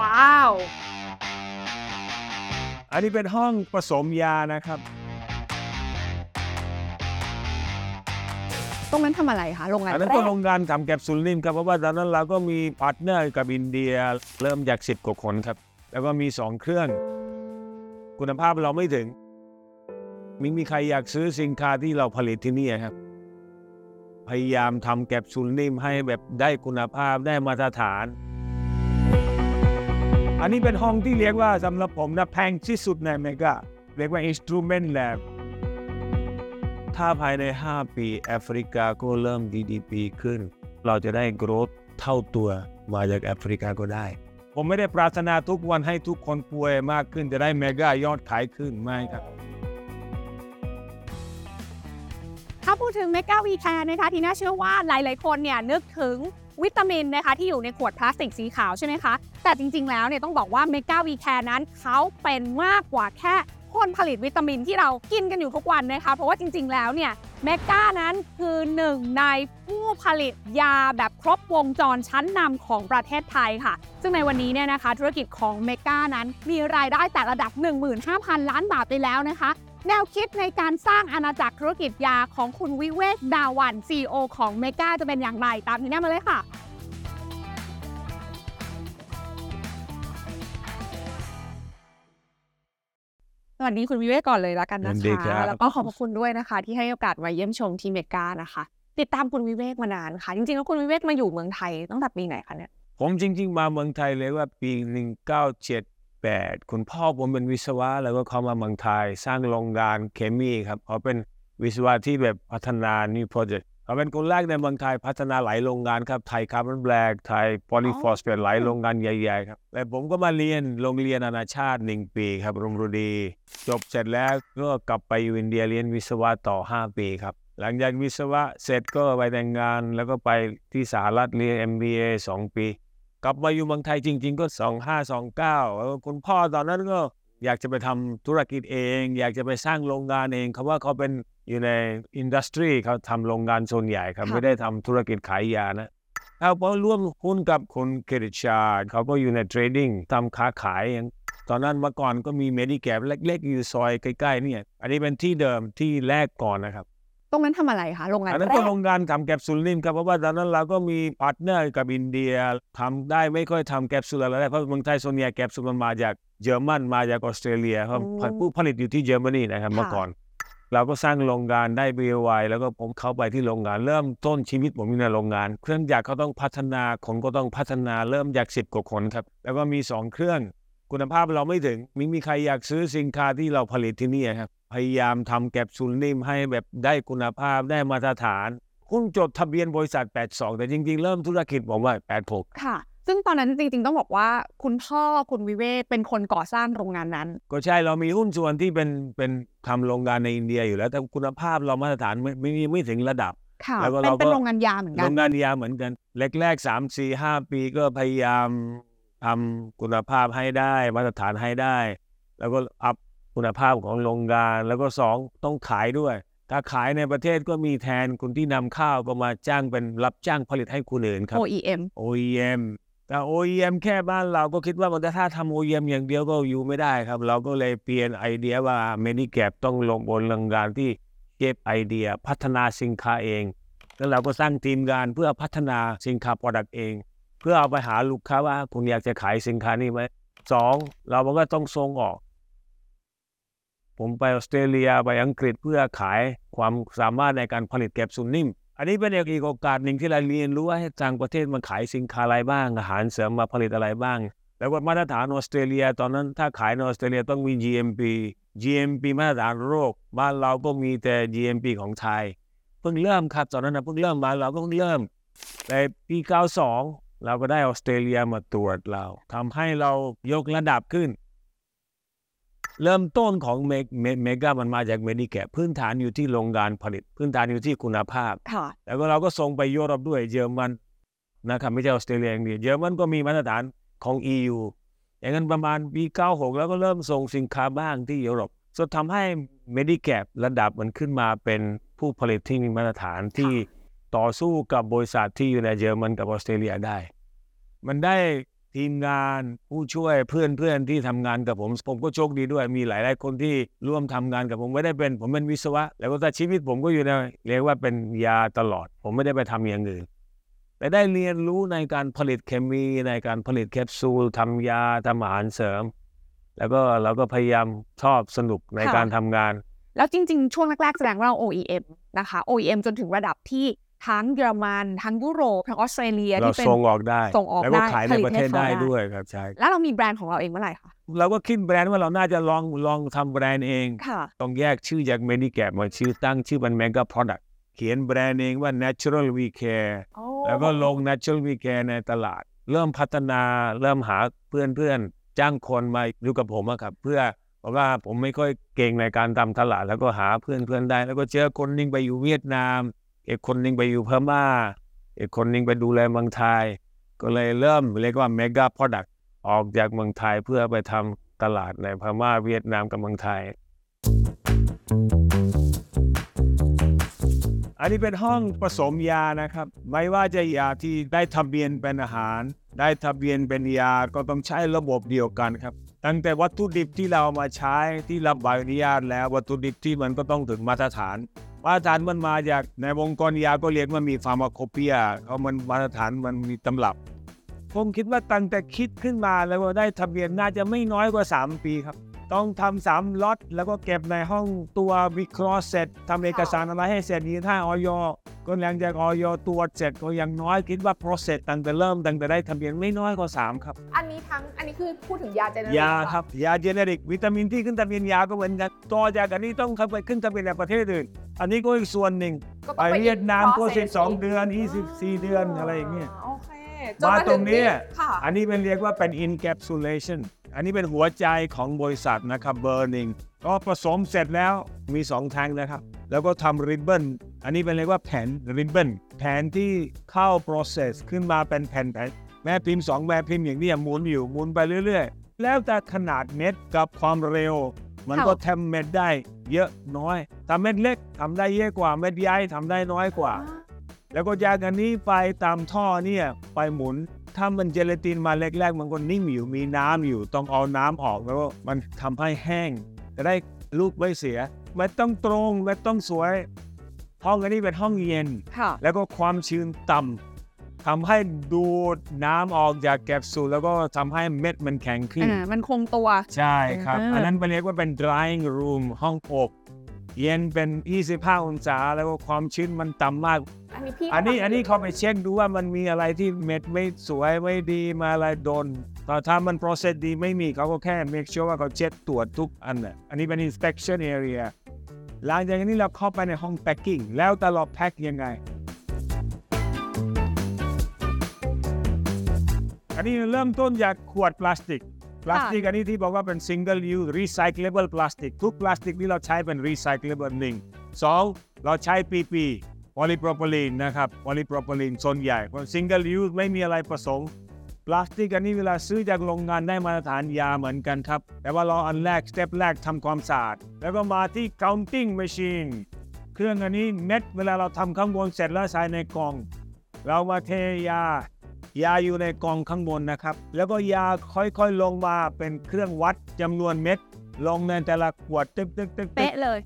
ว้าว อันนี้เป็นห้องผสมยานะครับ ตรงนั้นทำอะไรคะโรงงานอันนั้นแรก็กโรงงานทำแคปซูลนิ่มครับ เพราะว่าตอนนั้นเราก็มี partner กับอินเดียเริ่มจากสิบกว่าคนครับ แล้วก็มีสองเครื่อง คุณภาพเราไม่ถึงไม่มีใครอยากซื้อสินค้าที่เราผลิตที่นี่ครับ พยายามทำแคปซูลนิ่มให้แบบได้คุณภาพได้มาตรฐาน อันนี้เป็นห้องที่เรียกว่าสำหรับผมนะแพงที่สุดใน Mega เรียกว่า Instrument Lab ถ้าภายใน 5 ปีแอฟริกาก็เริ่ม GDP ขึ้น เราจะได้ growth เท่าตัวมาจากแอฟริกาก็ได้ ผมไม่ได้ปรารถนาทุกวันให้ทุกคนป่วยมากขึ้นจะได้ Mega ยอดขายขึ้นไม่ครับ ถ้าพูดถึง Mega We Care นะคะที่น่าเชื่อว่าหลาย ๆ คนเนี่ยนึกถึง วิตามินนะคะที่อยู่ในขวดพลาสติกสีขาวใช่ไหมคะ แต่จริงๆแล้วเนี่ยต้องบอกว่า Mega We Care นั้นเขาเป็นมากกว่าแค่คนผลิตวิตามินที่เรากินกันอยู่ทุกวันนะคะ เพราะว่าจริงๆ แล้วเนี่ย Mega นั้นคือหนึ่งในผู้ผลิตยาแบบครบวงจรชั้นนำของประเทศไทยค่ะ ซึ่งในวันนี้เนี่ยนะคะ ธุรกิจของ Mega นั้นมีรายได้แตะระดับ 15,000 ล้านบาทไปแล้วนะคะ แนวคิดในการสร้างอาณาจักรธุรกิจยาของคุณวิเวกดาวัน CEO ของ Mega จะเป็นอย่างไร ตามที่แน่มาเลยค่ะ สวัสดีคุณวิเวกก่อนเลยแล้วกันนะสวัสดีครัคะบแล้วก็ขอบพระคุณด้วยนะคะ ที่ให้โอกาสมาเยี่ยมชมที่ Mega นะคะ ติดตามคุณวิเวกมานานค่ะ จริงๆแล้วคุณวิเวกมาอยู่เมืองไทยตั้งแต่ปีไหนคะเนี่ย ผมจริง ๆ มาเมืองไทยเลยว่าปี 1978 คุณพ่อผมเป็นวิศวะ แล้วก็เข้ามาเมืองไทย สร้างโรงงานเคมีครับเขาเป็นวิศวะที่แบบพัฒนา new project เขาเป็นคนแรกในเมืองไทยพัฒนาหลายโรงงานครับไทยคาร์บอนแบล็กไทยพอลีฟอสเฟตหลายโรงงานใหญ่ๆครับแต่ผมก็มาเรียนโรงเรียนนานาชาติหนึ่งปีครับร่วมฤดี จบเสร็จแล้วก็กลับไปอยู่อินเดียเรียนวิศวะต่อ 5 ปีครับหลังจากวิศวะเสร็จก็ไปแต่งงานแล้วก็ไปที่สหรัฐเรียน MBA 2 ปี กลับมาอยู่เมืองไทยจริง ๆ ก็2529แล้วคุณพ่อตอนนั้นก็อยากจะไปทำธุรกิจเอง อยากจะไปสร้างโรงงานเองเขาว่าเขาเป็นอยู่ในอินดัสทรีเขาทำโรงงานส่วนใหญ่ครับค่ะไม่ได้ทำธุรกิจขายยานะเขาพอร่วมหุ้นกับคุณเครดิตชาร์เขาก็อยู่ในเทรดดิ้งทำค้าขายอย่างตอนนั้นเมื่อก่อนก็มี Medicap เล็ก ๆ อยู่ซอยใกล้ ๆ เนี่ย อันนี้เป็นที่เดิมที่แรกก่อนนะครับ ตรงนั้นทำอะไรคะโรงงานอันนั้นแรก็กโรงงานทำแคปซูลนิ่มครับเพราะว่าตอนนั้นเราก็มี partner กับอินเดียทำได้ไม่ค่อยทำแคปซูลอะไรได้เพราะเมืองไทยส่วนใหญ่แคปซูลมันมาจากเยอรมันมาจากออสเตรเลียเพราะอืมผู้ผลิตอยู่ที่เยอรมนีนะครับค่ะเมื่อก่อน เราก็สร้างโรงงานได้ BOI แล้วก็ผมเข้าไปที่โรงงาน เริ่มต้นชีวิตผมอยู่ในโรงงาน เครื่องจักรก็ต้องพัฒนาคนก็ต้องพัฒนาเริ่มจากสิบกว่าคนครับแล้วก็มีสองเครื่อง คุณภาพเราไม่ถึงไมีมีใครอยากซื้อสินค้าที่เราผลิตที่นี่ครับ พยายามทำแคปซูลนิ่มให้แบบได้คุณภาพได้มาตรฐานหุ้นจดทะเบียนบริษัท 82 แต่จริง ๆ เริ่มธุรกิจผมว่า 86 ค่ะ ซึ่งตอนนั้นจริง ๆ ต้องบอกว่าคุณพ่อคุณวิเวกเป็นคนก่อสร้างโรงงานนั้น ก็ใช่เรามีหุ้นส่วนที่เป็นเป็นทำโรงงานในอินเดียอยู่แล้ว แต่คุณภาพเรามาตรฐานไม่ไม่ไม่ไม่ถึงระดับค่ะแล้วก็เป็นเราก็เป็นโรงงานยาเหมือนกัโรนงงานยาเหมือนกันแรกๆ3 4 5ปีก็พยายามทำคุณภาพให้ได้มาตรฐานให้ได้ แล้วก็อัพ คุณภาพของโรงงาน แล้วก็สองต้องขายด้วย ถ้าขายในประเทศก็มีแทนคนที่นำข้าวก็มาจ้างเป็นรับจ้างผลิตให้คนอื่นครับ OEM OEM แต่ OEM แค่บ้านเราก็คิดว่ามันจะถ้าทำ OEM อย่างเดียวก็อยู่ไม่ได้ครับ เราก็เลยเปลี่ยนไอเดียว่า Medicap ต้องลงบนโรงงานที่เก็บไอเดียพัฒนาสินค้าเอง แล้วเราก็สร้างทีมงานเพื่อพัฒนาสินค้า product เอง เพื่อเอาไปหาลูกค้าว่าคุณอยากจะขายสินค้านี้ไหมสองเราก็ต้องส่งออก ผมไปออสเตรเลียไปอังกฤษเพื่อขายความสามารถในการผลิตแคปซูลนิ่ม อันนี้เป็นอีกโอกาสหนึ่งที่เราเรียนรู้ว่าให้ต่างประเทศมันขายสินค้าอะไรบ้าง อาหารเสริมมาผลิตอะไรบ้าง แล้วก็มาตรฐานออสเตรเลีย ตอนนั้นถ้าขายในออสเตรเลียต้องมี GMP GMP มาตรฐานโรค บ้านเราก็มีแต่ GMP ของไทย เพิ่งเริ่มครับตอนนั้นนะเพิ่งเริ่มมาเราก็เพิ่งเริ่มแต่ปี 92 เราก็ได้ออสเตรเลียมาตรวจเราทำให้เรายกระดับขึ้น เริ่มต้นของเมกเมเมกามันมาจาก Medicap พื้นฐานอยู่ที่โรงงานผลิต พื้นฐานอยู่ที่คุณภาพค่ะแล้วก็เราก็ส่งไปยุโรปด้วยเยอรมันนะครับไม่ใช่ออสเตรเลียอย่างเดียวเยอรมันก็มีมาตรฐานของ EU อย่างนั้นประมาณปี96 แล้วก็เริ่มส่งสินค้าบ้างที่ยุโรปจนทำให้ Medicap ระดับมันขึ้นมาเป็นผู้ผลิตที่มีมาตรฐานที่ต่อสู้กับบริษัทที่อยู่ในเยอรมันกับออสเตรเลียได้ มันได้ ทีมงานผู้ช่วยเพื่อนเพื่อนที่ทำงานกับผม ผมก็โชคดีด้วยมีหลาย ๆ คนที่ร่วมทำงานกับผมไม่ได้เป็น ผมเป็นวิศวะ แล้วก็แต่ชีวิตผมก็อยู่ในเรียกว่าเป็นยาตลอด ผมไม่ได้ไปทำอย่างอื่นแต่ได้เรียนรู้ในการผลิตเคมีในการผลิตแคปซูลทำยาทำอาหารเสริม แล้วก็เราก็พยายามชอบสนุกในค่ะการทำงาน แล้วจริง ๆ ช่วงแรกๆแสดงว่าเรา OEM นะคะ OEM จนถึงระดับที่ ทั้งเยอรมันทั้งยุโรปทั้งออสเตรเลียเราที่เป็นส่งออกได้ส่งออกแล้วก็ได้ขายในผลิตประเทศให้เขาได้ได้ด้วยครับใช่แล้วเรามีแบรนด์ของเราเองเมื่อไหร่คะเราก็คิดแบรนด์ว่าเราน่าจะลองลองทำแบรนด์เองค่ะต้องแยกชื่อจาก Medicap มาชื่อตั้งชื่อเป็น Mega Product เขียนแบรนด์เองว่า Natural We Care แล้วก็ลง Natural We Care ในตลาด เริ่มพัฒนาเริ่มหาเพื่อนเพื่อนๆจ้างคนมาอยู่กับผมอะครับ เพื่อเพราะว่าผมไม่ค่อยเก่งในการทำตลาด แล้วก็หาเพื่อนเพื่อนๆได้ แล้วก็เจอคนหนึงไปอยู่เวียดนาม อีกคนหนึงไปอยู่พม่าอีกคนหนึงไปดูแลเมืองไทย ก็เลยเริ่มเรียกว่า Mega Product ออกจากเมืองไทยเพื่อไปทำตลาดในพม่าเวียดนามกับเมืองไทย อันนี้เป็นห้องผสมยานะครับ ไม่ว่าจะยาที่ได้ทะเบียนเป็นอาหาร ได้ทะเบียนเป็นยาก็ต้องใช้ระบบเดียวกันครับตั้งแต่วัตถุดิบที่เราเอามาใช้ที่รับใบอนุญาตแล้ววัตถุดิบที่มันก็ต้องถึงมาตรฐาน มาตรฐานมันมาจากในวงกรยาก็เรียกว่ามีฟาร์มาโคเปียเขามันมาตรฐานมันมีตำรับ ผมคิดว่าตั้งแต่คิดขึ้นมาแล้วก็ได้ทะเบียนน่าจะไม่น้อยกว่า 3 ปีครับ ต้องทำสามล็อตแล้วก็เก็บในห้องตัววิเคราะห์เสร็จทำเอกสารอะไรให้เสร็จนี้ถ้าออยก็หลังจากออยตรวจเสร็จก็ยังน้อยคิดว่า process ตั้งแต่เริ่มตั้งแต่ได้ทะเบียนไม่น้อยกว่า 3 ครับ อันนี้ทั้งอันนี้คือพูดถึงยาเจเนริกยาครับยาเจเนริกวิตามินที่ขึ้นทะเบียนยาก็เหมือนกันต่อจากอันนี้ต้องเข้าไปขึ้นทะเบียนในประเทศอื่น อันนี้ก็อีกส่วนหนึ่งก็ไปต้องเวียดนามก็ process 12เดือน 24 เดือนอะไรอย่างเงี้ย โอเคมาตรงนี้ค่ะ อันนี้เป็นเรียกว่าเป็น encapsulation อันนี้เป็นหัวใจของบริษัทนะครับ burning ก็ผสมเสร็จแล้วมี2แทงนะครับ แล้วก็ทำ ribbon อันนี้เป็นเรียกว่าแผ่น ribbon แผ่นที่เข้า process ขึ้นมาเป็นแผ่นแผ่นแม่พิมพ์ 2 แม่พิมพ์อย่างนี้หมุนอยู่หมุนไปเรื่อย ๆ แล้วแต่ขนาดเม็ดกับความเร็ว มันก็ทำเม็ดได้เยอะน้อยถ้าเม็ดเล็กทำได้เยอะกว่าเม็ดใหญ่ทำได้น้อยกว่า แล้วก็จากอันนี้ไปตามท่อเนี่ยไปหมุนถ้ามันเจลาตินมาแรกๆมันก็นิ่มอยู่มีน้ำอยู่ต้องเอาน้ำออกแล้วก็มันทำให้แห้งจะได้ลูกไม่เสียไม่ต้องตรงไม่ต้องสวย ห้องอันนี้เป็นห้องเย็นค่ะแล้วก็ความชื้นต่ำ ทำให้ดูดน้ำออกจากแคปซูลแล้วก็ทำให้เม็ดมันแข็งขึ้น อ่ามันคงตัว ใช่ครับ อ่า อันนั้นไปเรียกว่าเป็น drying room ห้องอบ เย็นเป็น 25 องศาแล้วก็ความชื้นมันต่ำมาก อันนี้พี่อันนี้อันนี้เขาไปเช็คดูว่ามันมีอะไรที่เม็ดไม่สวยไม่ดีมาอะไรโดนแต่ถ้ามัน process ดีไม่มีเขาก็แค่ make sure ว่าเขาเช็ดตรวจทุกอันน่ะอันนี้เป็น inspection area หลังจากนี้เราเข้าไปในห้อง packing แล้วแต่เราแพ็คยังไง อันนี้เริ่มต้นจากขวดพลาสติก พลาสติกอันนี้ที่บอกว่าเป็น single use recyclable plastic ทุกพลาสติกที่เราใช้เป็น recyclable หนึ่งสองเราใช้ PP polypropylene นะครับ polypropylene ส่วนใหญ่เพราะ single use ไม่มีอะไรผสมพลาสติกอันนี้เวลาซื้อจากโรงงานได้มาตรฐานยาเหมือนกันครับ แต่ว่าเราอันแรก step แรกทำความสะอาดแล้วก็มาที่ counting machine เครื่องอันนี้เม็ดเวลาเราทำข้างบนเสร็จแล้วใส่ในกล่อง เรามาเทยา ยาอยู่ในกล่องข้างบนนะครับ แล้วก็ยาค่อยๆลงมาเป็นเครื่องวัดจำนวนเม็ด ลงในแต่ละขวดตึกตึกตึกตึกเป๊ะเลย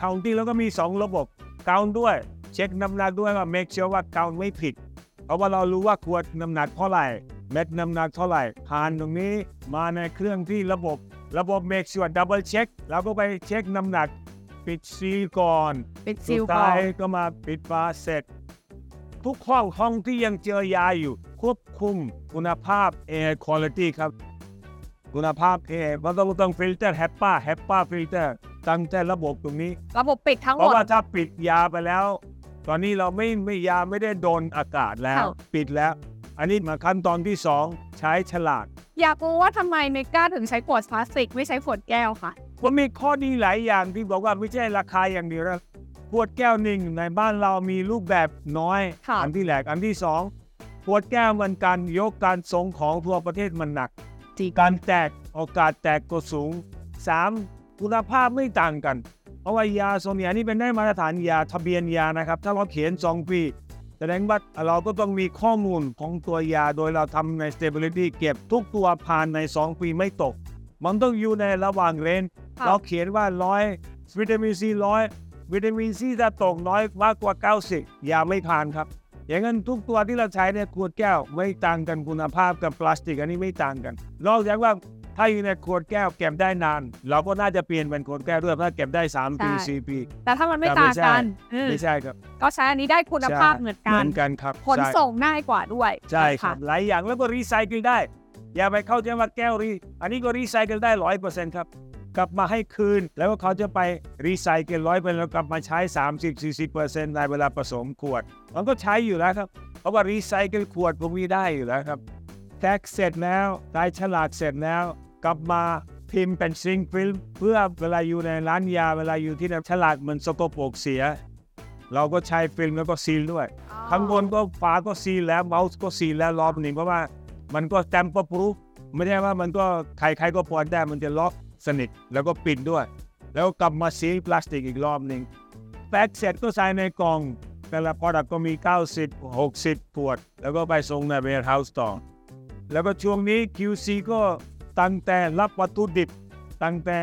คา u ติ้งแล้วก็มี 2 ระบบคา u ด้วย เช็คน้ำหนักด้วยว่า make sure ว่าคา u ไม่ผิด เพราะว่าเรารู้ว่าขวดน้ำหนักเท่าไหร่ เม็ดน้ำหนักเท่าไหร่ผ่านตรงนี้มาในเครื่องที่ระบบ ระบบ make sure double check แล้วก็ไปเช็คน้ำหนักปิดซีลก่อนเป็นสุซิดลก่อท้ายนก็มาปิดฝาเสร็จ ทุกห้องห้องที่ยังเจอยาอยู่ ควบคุมคุณภาพ air quality ครับ คุณภาพ air มันต้องต้องฟิลเตอร์ HEPA HEPA ฟิลเตอร์ตั้งแต่ระบบตรงนี้ ระบบปิดทั้งหมดเพราะว่าถ้าปิดยาไปแล้ว ตอนนี้เราไม่ไม่ยาไม่ได้โดนอากาศแล้วค่ะปิดแล้ว อันนี้มาขั้นตอนที่ 2 ใช้ฉลากอยากรู้ว่าทำไมเมกาถึงใช้ขวดพลาสติก ไม่ใช้ขวดแก้วคะมันมีข้อดีหลายอย่างที่บอกว่าไม่ใช่ราคาอย่างเดียวนะ ขวดแก้วหนึ่งในบ้านเรามีรูปแบบน้อย ค่ะ อันที่แรกอันที่สองขวดแก้วมันการยกการทรงของทั่วประเทศมันหนัก จริงการแตกโอกาสแตกก็สูง 3. คุณภาพไม่ต่างกัน เพราะว่ายาโซเนียนี่เป็นได้มาตรฐานยาทะเบียนยานะครับ ถ้าเราเขียน 2 ปี แสดงว่าเราก็ต้องมีข้อมูลของตัวยาโดยเราทำใน stability เก็บทุกตัวผ่านใน 2 ปีไม่ตก มันต้องอยู่ในระหว่างเรนค่ะเราเขียนว่าร้อยวิตามินซีร้อย วิตามินซีถ้าตกน้อยมากกว่า 90ยาไม่ผ่านครับ อย่างนั้นทุกตัวที่เราใช้ในขวดแก้วไม่ต่างกันคุณภาพกับพลาสติกอันนี้ไม่ต่างกัน นอกจากว่าถ้าอยู่ในขวดแก้วเก็บได้นาน เราก็น่าจะเปลี่ยนเป็นขวดแก้วด้วยถ้าเก็บได้3ปีใช่4ปี แต่ถ้ามันไม่แต่ต่างไม่ใช่กันอืมไม่ใช่ครับ ก็ใช้อันนี้ได้คุณภาพเหมือนเหกัมืนอนกันครับขนใช่ส่งง่ายกว่าด้วยใช่ครับนะะหลายอย่างแล้วก็รีไซเคิลได้ อย่าไปเข้าใจว่าแก้วรี อันนี้ก็รีไซเคิลได้ร้อยเปอร์เซ็นต์ครับ กลับมาให้คืน แล้วก็เขาจะไปรีไซเคิลร้อยเปอร์เซ็นต์แล้วกลับมาใช้ 30-40เปอร์เซ็นต์ในเวลาผสมขวด มันก็ใช้อยู่แล้วครับ เพราะว่ารีไซเคิลขวดพวกนี้ได้อยู่แล้วครับ tag เสร็จแล้วได้ฉลากเสร็จแล้ว กลับมาพิมพ์เป็น shrink film เพื่อเวลาอยู่ในร้านยาเวลาอยู่ที่นั่นฉลากมันสกปรกเสีย เราก็ใช้ฟิล์มแล้วก็ seal ด้วยข้างบนก็ฝาก็ seal แล้ว mouth ก็ seal แล้วรอบหนึ่งเพราะว่ามันก็แตมป์ปรูฟไม่ได้ว่ามันก็ใครๆก็ปอนได้มันจะล็อก สนิทแล้วก็ปิดด้วย แล้วกลับมาซีพลาสติกอีกรอบหนึ่งแพ็กเสร็จก็ใส่ในกล่อง แต่ละ product ก็มี 90 60 ขวด แล้วก็ไปส่งใน warehouse ต่อ แล้วก็ช่วงนี้ QC ก็ตั้งแต่รับวัตถุดิบ ตั้งแต่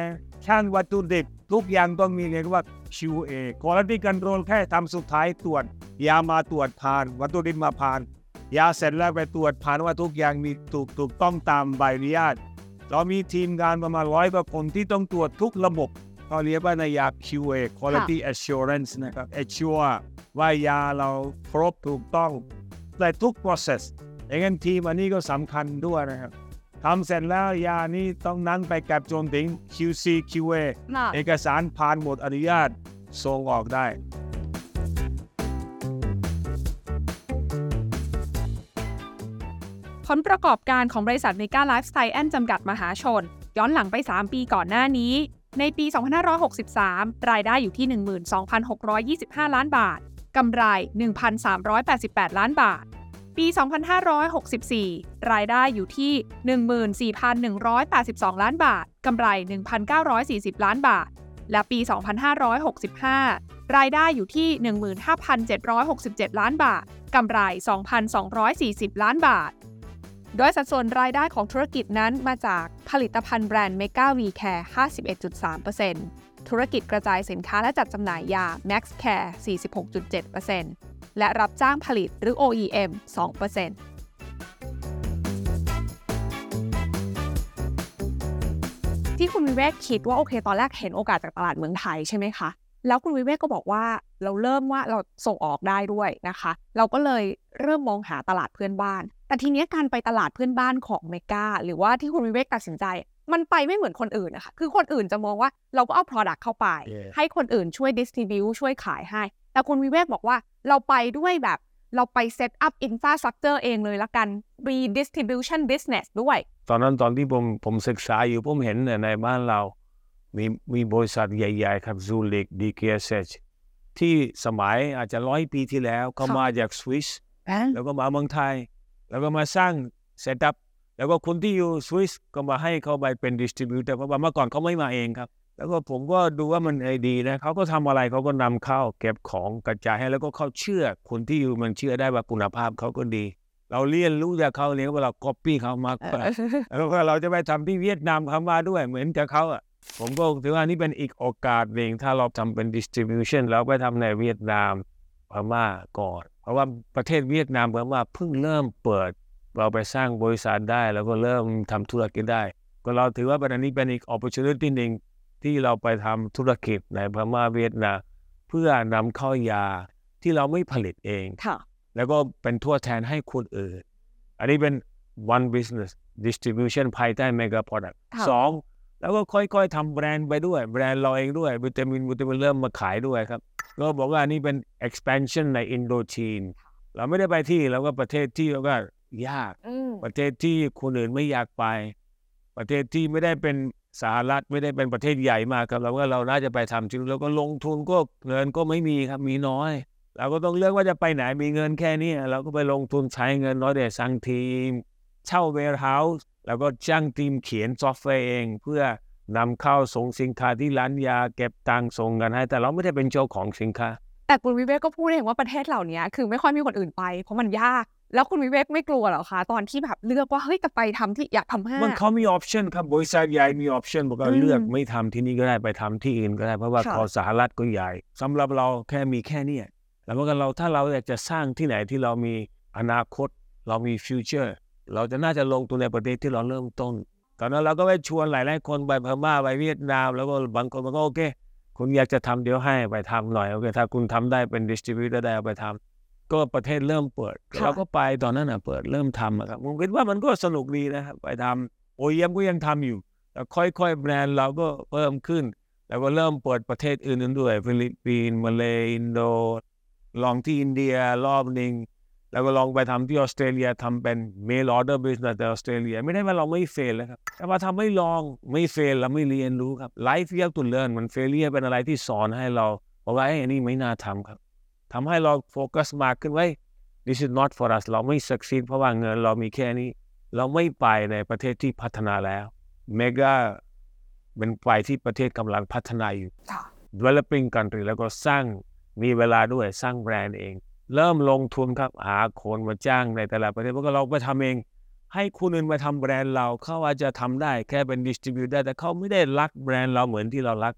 ช่างวัตถุดิบ ทุกอย่างต้องมีเรียกว่า QA Quality Control แค่ทำสุดท้ายตรวจ ยามาตรวจผ่าน วัตถุดิบมาผ่าน ยาเสร็จแล้วไปตรวจผ่านว่าทุกอย่างมีถูกถูกต้องตามใบอนุญาต เรามีทีมงานประมาณร้อยกว่าคนที่ต้องตรวจทุกระบบเขาเรียกว่าในยา QA Quality Assurance นะครับ assure ว่ายาเราครบถูกต้องในทุก process อย่างนั้นทีมอันนี้ก็สำคัญด้วยนะครับทำเสร็จแล้วยานี้ต้องนั้นไปกับจนถึง QC QA น่ะเอกสารผ่านหมดอนุญาตส่งออกได้ ผลประกอบการของบริษัทเมก้าไลฟ์ไซแอ็นซ์จำกัดมหาชน ย้อนหลังไป 3 ปีก่อนหน้านี้ ในปี 2563 รายได้อยู่ที่ 12,625 ล้านบาท กำไร 1,388 ล้านบาท ปี 2564 รายได้อยู่ที่ 14,182 ล้านบาท กำไร 1,940 ล้านบาท และปี 2565 รายได้อยู่ที่ 15,767 ล้านบาท กำไร 2,240 ล้านบาท โดยสัดส่วนรายได้ของธุรกิจนั้นมาจากผลิตภัณฑ์แบรนด์ Mega V Care 51.3%ธุรกิจกระจายสินค้าและจัดจำหน่ายยา Max Care 46.7%และรับจ้างผลิตหรือ OEM 2%ที่คุณวิเวกคิดว่าโอเค ตอนแรกเห็นโอกาสจากตลาดเมืองไทยใช่ไหมคะ แล้วคุณวิเวกก็บอกว่าเราเริ่มว่าเราส่งออกได้ด้วยนะคะ เราก็เลยเริ่มมองหาตลาดเพื่อนบ้าน แต่ทีเนี้ยการไปตลาดเพื่อนบ้านของเมกาหรือว่าที่คุณวิเวกตัดสินใจ มันไปไม่เหมือนคนอื่นนะคะคือคนอื่นจะมองว่าเราก็เอา Product เข้าไป Yeah. ให้คนอื่นช่วย distribute ช่วยขายให้ แต่คุณวิเวกบอกว่าเราไปด้วยแบบเราไป set up infrastructure เองเลยละกันมี distribution business ด้วย ตอนนั้นตอนที่ผมผมศึกษาอยู่ผมเห็นเนี่ยในบ้านเรา มีมีบริษัทใหญ่ๆ ครับ Zuellig DKSH ที่สมัยอาจจะร้อยปีที่แล้วเขาค่ะมาจากสวิสแล้วก็มาเมืองไทย แล้วก็มาสร้าง set up แล้วก็คนที่อยู่สวิสก็มาให้เขาไปเป็น distributor เพราะว่าเมื่อก่อนเขาไม่มาเองครับ แล้วก็ผมก็ดูว่ามันไอดีนะเขาก็ทำอะไรเขาก็นำเข้าเก็บของกระจายให้แล้วก็เขาเชื่อคนที่อยู่มันเชื่อได้ว่าคุณภาพเขาก็ดี เราเรียนรู้จากเขาเรียกว่าเรา copy เขามากกว่าแล้วก็เราจะไปทำที่เวียดนามเขามาด้วยเหมือนกับเขาอะผมก็ถือว่านี่เป็นอีกโอกาสหนึ่งถ้าเราทำเป็น distribution แล้วไปทำในเวียดนาม พม่าก่อน เพราะว่าประเทศเวียดนามพม่าเพิ่งเริ่มเปิด เราไปสร้างบริษัทได้ แล้วก็เริ่มทำธุรกิจได้ ก็เราถือว่าเป็นอันนี้เป็นอีก opportunity หนึ่งที่เราไปทำธุรกิจในพม่าเวียดนามเพื่อนำเข้ายาที่เราไม่ผลิตเองค่ะแล้วก็เป็นทั่วแทนให้คนอื่น อันนี้เป็น one business distribution ภายใต้ mega product ค่ะสอง แล้วก็ค่อยๆทำแบรนด์ไปด้วย แบรนด์เราเองด้วยวิตามินวิตามินเริ่มมาขายด้วยครับ ก็บอกว่าอันนี้เป็น expansion ในอินโดจีนเราไม่ได้ไปที่เราก็ประเทศที่เราก็ยากอืมประเทศที่คนอื่นไม่อยากไป ประเทศที่ไม่ได้เป็นสหรัฐไม่ได้เป็นประเทศใหญ่มากครับ เราว่าเราน่าจะไปทำจริงแล้วก็ลงทุนก็เงินก็ไม่มีครับมีน้อยเราก็ต้องเลือกว่าจะไปไหนมีเงินแค่นี้เราก็ไปลงทุนใช้เงินน้อยเดี๋ยวสั่งทีม เช่า warehouse แล้วก็จ้างทีมเขียนซอฟต์แวร์เอง เพื่อนำเข้าส่งสินค้าที่ร้านยาเก็บตังค์ส่งกันให้ แต่เราไม่ได้เป็นเจ้าของสินค้า แต่คุณวิเวกก็พูดเองว่าประเทศเหล่านี้คือไม่ค่อยมีคนอื่นไป เพราะมันยากแล้วคุณวิเวกไม่กลัวเหรอคะ ตอนที่แบบเลือกว่า เฮ้ยจะไปทำที่อยากทำห้ามันเขามี option ครับ บริษัทใหญ่มี option บอกว่าอืมเลือกไม่ทำที่นี่ก็ได้ไปทำที่อื่นก็ได้ เพราะว่าค่ะเขาสหรัฐก็ใหญ่สำหรับเราแค่มีแค่เนี้ยแล้วก็เราถ้าเราอยากจะสร้างที่ไหนที่เรามีอนาคต เรามี future เราจะน่าจะลงทุนในประเทศที่เราเริ่มต้น ตอนนั้นเราก็ไปชวนหลายๆคนไปพม่าไปเวียดนาม แล้วก็บางคนมันก็โอเค คุณอยากจะทำเดี๋ยวให้ไปทำหน่อยโอเคถ้าคุณทำได้เป็น distributor ได้เอาไปทำก็ประเทศเริ่มเปิดค่ะเราก็ไปตอนนั้นอะเปิดเริ่มทำอะครับผมคิดว่ามันก็สนุกดีนะครับไปทำ OEM ก็ยังทำอยู่แต่ค่อยๆแบรนด์เราก็เพิ่มขึ้น แล้วก็เริ่มเปิดประเทศอื่นๆด้วยฟิลิปปินส์มาเลย์อินโดลองที่อินเดียรอบหนึ่ง แล้วก็ลองไปทำที่ออสเตรเลียทำเป็น mail order business ในออสเตรเลีย ไม่ได้ว่าเราไม่ fail เลยครับ แต่ว่าทำไม่ลองไม่ fail เราไม่เรียนรู้ครับ life you have to learn มัน failure เป็นอะไรที่สอนให้เราบอกว่าเอ้ยอันนี้ไม่น่าทำครับทำให้เราโฟกัสมากขึ้นไว้ this is not for us เราไม่ succeed เพราะว่าเงินเรามีแค่นี้ เราไม่ไปในประเทศที่พัฒนาแล้ว mega เป็นไปที่ประเทศกำลังพัฒนาอยู่ค่ะ developing country แล้วก็สร้างมีเวลาด้วยสร้างแบรนด์เอง เริ่มลงทุนครับหาคนมาจ้างในแต่ละประเทศเพราะเราไปทำเอง ให้คนอื่นมาทำแบรนด์เราเขาอาจจะทำได้แค่เป็น distributor ได้แต่เขาไม่ได้รักแบรนด์เราเหมือนที่เรารัก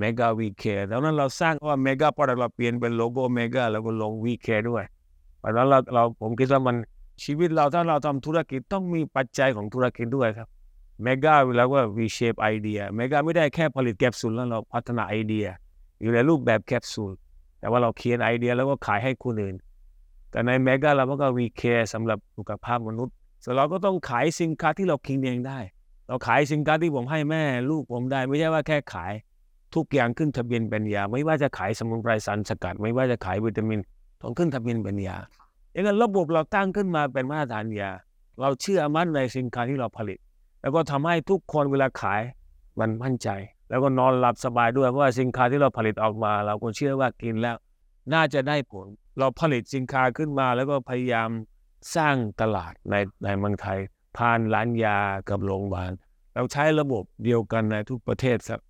Mega We Care ดังนั้นเราสร้างว่า Mega Product เราเปลี่ยนเป็นโลโก้ Mega แล้วก็ลง We Care ด้วยเพราะนั้นเราเราผมคิดว่ามันชีวิตเราถ้าเราทำธุรกิจต้องมีปัจจัยของธุรกิจด้วยครับ Mega แล้วก็ We Shape Idea Mega ไม่ได้แค่ผลิตแคปซูลแล้วเราพัฒนาไอเดีย อยู่ในรูปแบบแคปซูล แต่ว่าเราเขียนไอเดียแล้วก็ขายให้คนอื่น แต่ในเมกาเราก็ we care สำหรับสุขภาพมนุษย์ส่วนเราก็ต้องขายสินค้าที่เรากินเองได้ เราขายสินค้าที่ผมให้แม่ลูกผมได้ ไม่ใช่ว่าแค่ขายทุกอย่างขึ้นทะเบียนเป็นยา ไม่ว่าจะขายสมุนไพรสารสกัด ไม่ว่าจะขายวิตามินต้องขึ้นทะเบียนเป็นยาอย่างนั้นระบบเราตั้งขึ้นมาเป็นมาตรฐานยา เราเชื่อมั่นในสินค้าที่เราผลิต แล้วก็ทำให้ทุกคนเวลาขายมันมั่นใจ แล้วก็นอนหลับสบายด้วยเพราะว่าสินค้าที่เราผลิตออกมา เราก็เชื่อว่ากินแล้ว น่าจะได้ผล เราผลิตสินค้าขึ้นมา แล้วก็พยายามสร้างตลาดในในเมืองไทยผ่านร้านยากับโรงพยาบาลเราใช้ระบบเดียวกันในทุกประเทศครับ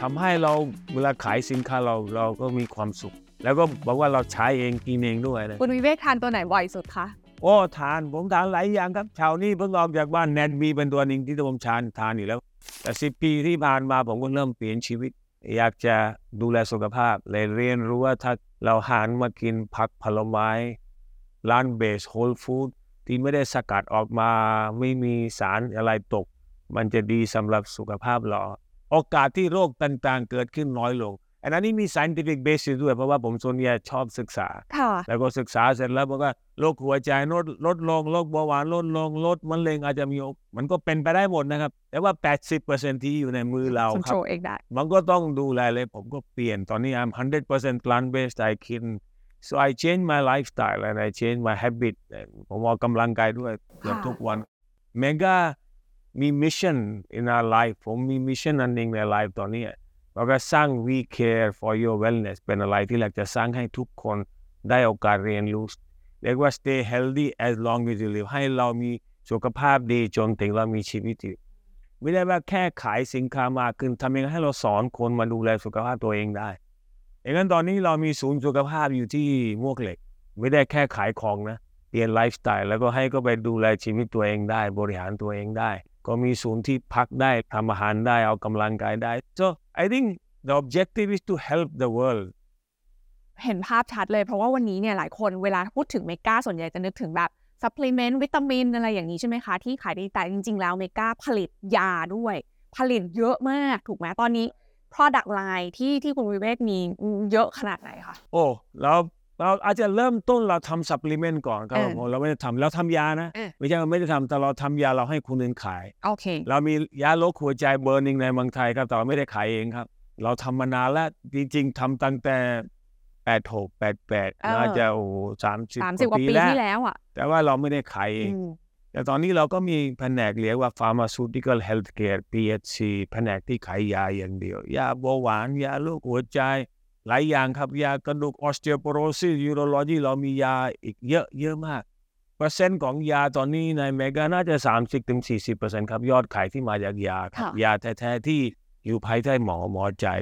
ทำให้เราเวลาขายสินค้าเราเราก็มีความสุข แล้วก็บอกว่าเราใช้เองกินเองด้วยนะคุณวิเวกทานตัวไหนบ่อยสุดคะ โอ้ทานผมทานหลายอย่างครับเช้านี้เพิ่งออกจากบ้านแนทมีเป็นตัวหนึ่งที่ผมทานทานอยู่แล้ว แต่สิปีที่ผ่านมาผมก็เริ่มเปลี่ยนชีวิต อยากจะดูแลสุขภาพ เลยเรียนรู้ว่าถ้าเราหันมากินผักผลไม้ร้านเบสโฮลฟู้ดที่ไม่ได้สกัดออกมาไม่มีสารอะไรตก มันจะดีสำหรับสุขภาพเรา โอกาสที่โรคต่างๆ เกิดขึ้นน้อยลง อันนั้นนี่มี scientific basis ด้วย เพราะว่าผมส่วนใหญ่ชอบศึกษาค่ะแล้วก็ศึกษาเสร็จแล้วบอกว่าโรคหัวใจลดลดลงโรคเบาหวานลดลงลดมะเร็งอาจจะมีโอกมันก็เป็นไปได้หมดนะครับ แต่ว่า 80%ที่อยู่ในมือเราคุณคโชรับว์เองได้มันก็ต้องดูแลเลย ผมก็เปลี่ยนตอนนี้ I'm 100% plant based I can so I change my lifestyle and I change my habit ผมออกกำลังกายด้วยเกือบค่ะทุกวัน Mega มี mission in our life ผมมี mission อันหนึ่งใน life ตอนนี้ เราก็สร้าง we care for your wellness เป็นอะไรที่อยากจะสร้างให้ทุกคนได้โอกาสเรียนรู้เรียกว่า stay healthy as long as you live ให้เรามีสุขภาพดีจนถึงเรามีชีวิตอยู่ไม่ได้ว่าแค่ขายสินค้ามากขึ้นทำยังไงให้เราสอนคนมาดูแลสุขภาพตัวเองได้อย่างนั้นตอนนี้เรามีศูนย์สุขภาพอยู่ที่มวกเหล็ก ไม่ได้แค่ขายของนะเปลี่ยนไลฟ์สไตล์แล้วก็ให้ก็ไปดูแลชีวิตตัวเองได้ บริหารตัวเองได้ ก็มีศูนย์ที่พักได้ทำอาหารได้ออกกำลังกายได้ so I think the objective is to help the world เห็นภาพชัดเลยเพราะว่าวันนี้เนี่ยหลายคนเวลาพูดถึง Mega ส่วนใหญ่จะนึกถึงแบบ supplement วิตามินอะไรอย่างนี้ใช่ไหมคะ ที่ขายดีแต่จริง ๆ แล้ว Mega ผลิตยาด้วย ผลิตเยอะมากถูกไหมตอนนี้ Product Line ที่ที่คุณวิเวกมีเยอะขนาดไหนคะโอ้เรา เราอาจจะเริ่มต้นเราทำซัพพลีเมนต์ก่อนครับเออผมเราไม่ได้ทำเราทำยานะ เออ ไม่ใช่ว่าไม่ได้ทำแต่เราทำยาเราให้คนอื่นขาย โอเค เรามียาลดหัวใจเบอร์หนึ่งในเมืองไทยครับแต่เราไม่ได้ขายเองครับ เราทำมานานแล้วจริงๆทำตั้งแต่แปดหกแปดแปดเออ น่าจะโอ้สามสิบสามสิบกว่าปีแล้วที่แล้วอะแต่ว่าเราไม่ได้ขายเอง อืมแต่ตอนนี้เราก็มีแผนกเรียกว่า pharmaceutical healthcare PHC แผนกที่ขายยาอย่างเดียว ยาเบาหวาน ยาโรคหัวใจ หลายอย่างครับยากระดูก osteoporosis urology เรามียาอีกเยอะเยอะมาก เปอร์เซ็นต์ของยาตอนนี้ใน Mega น่าจะ 30-40%ครับ ยอดขายที่มาจากยาครับค่ะยาแท้ ๆ ที่อยู่ภายใต้หมอหมอจ่าย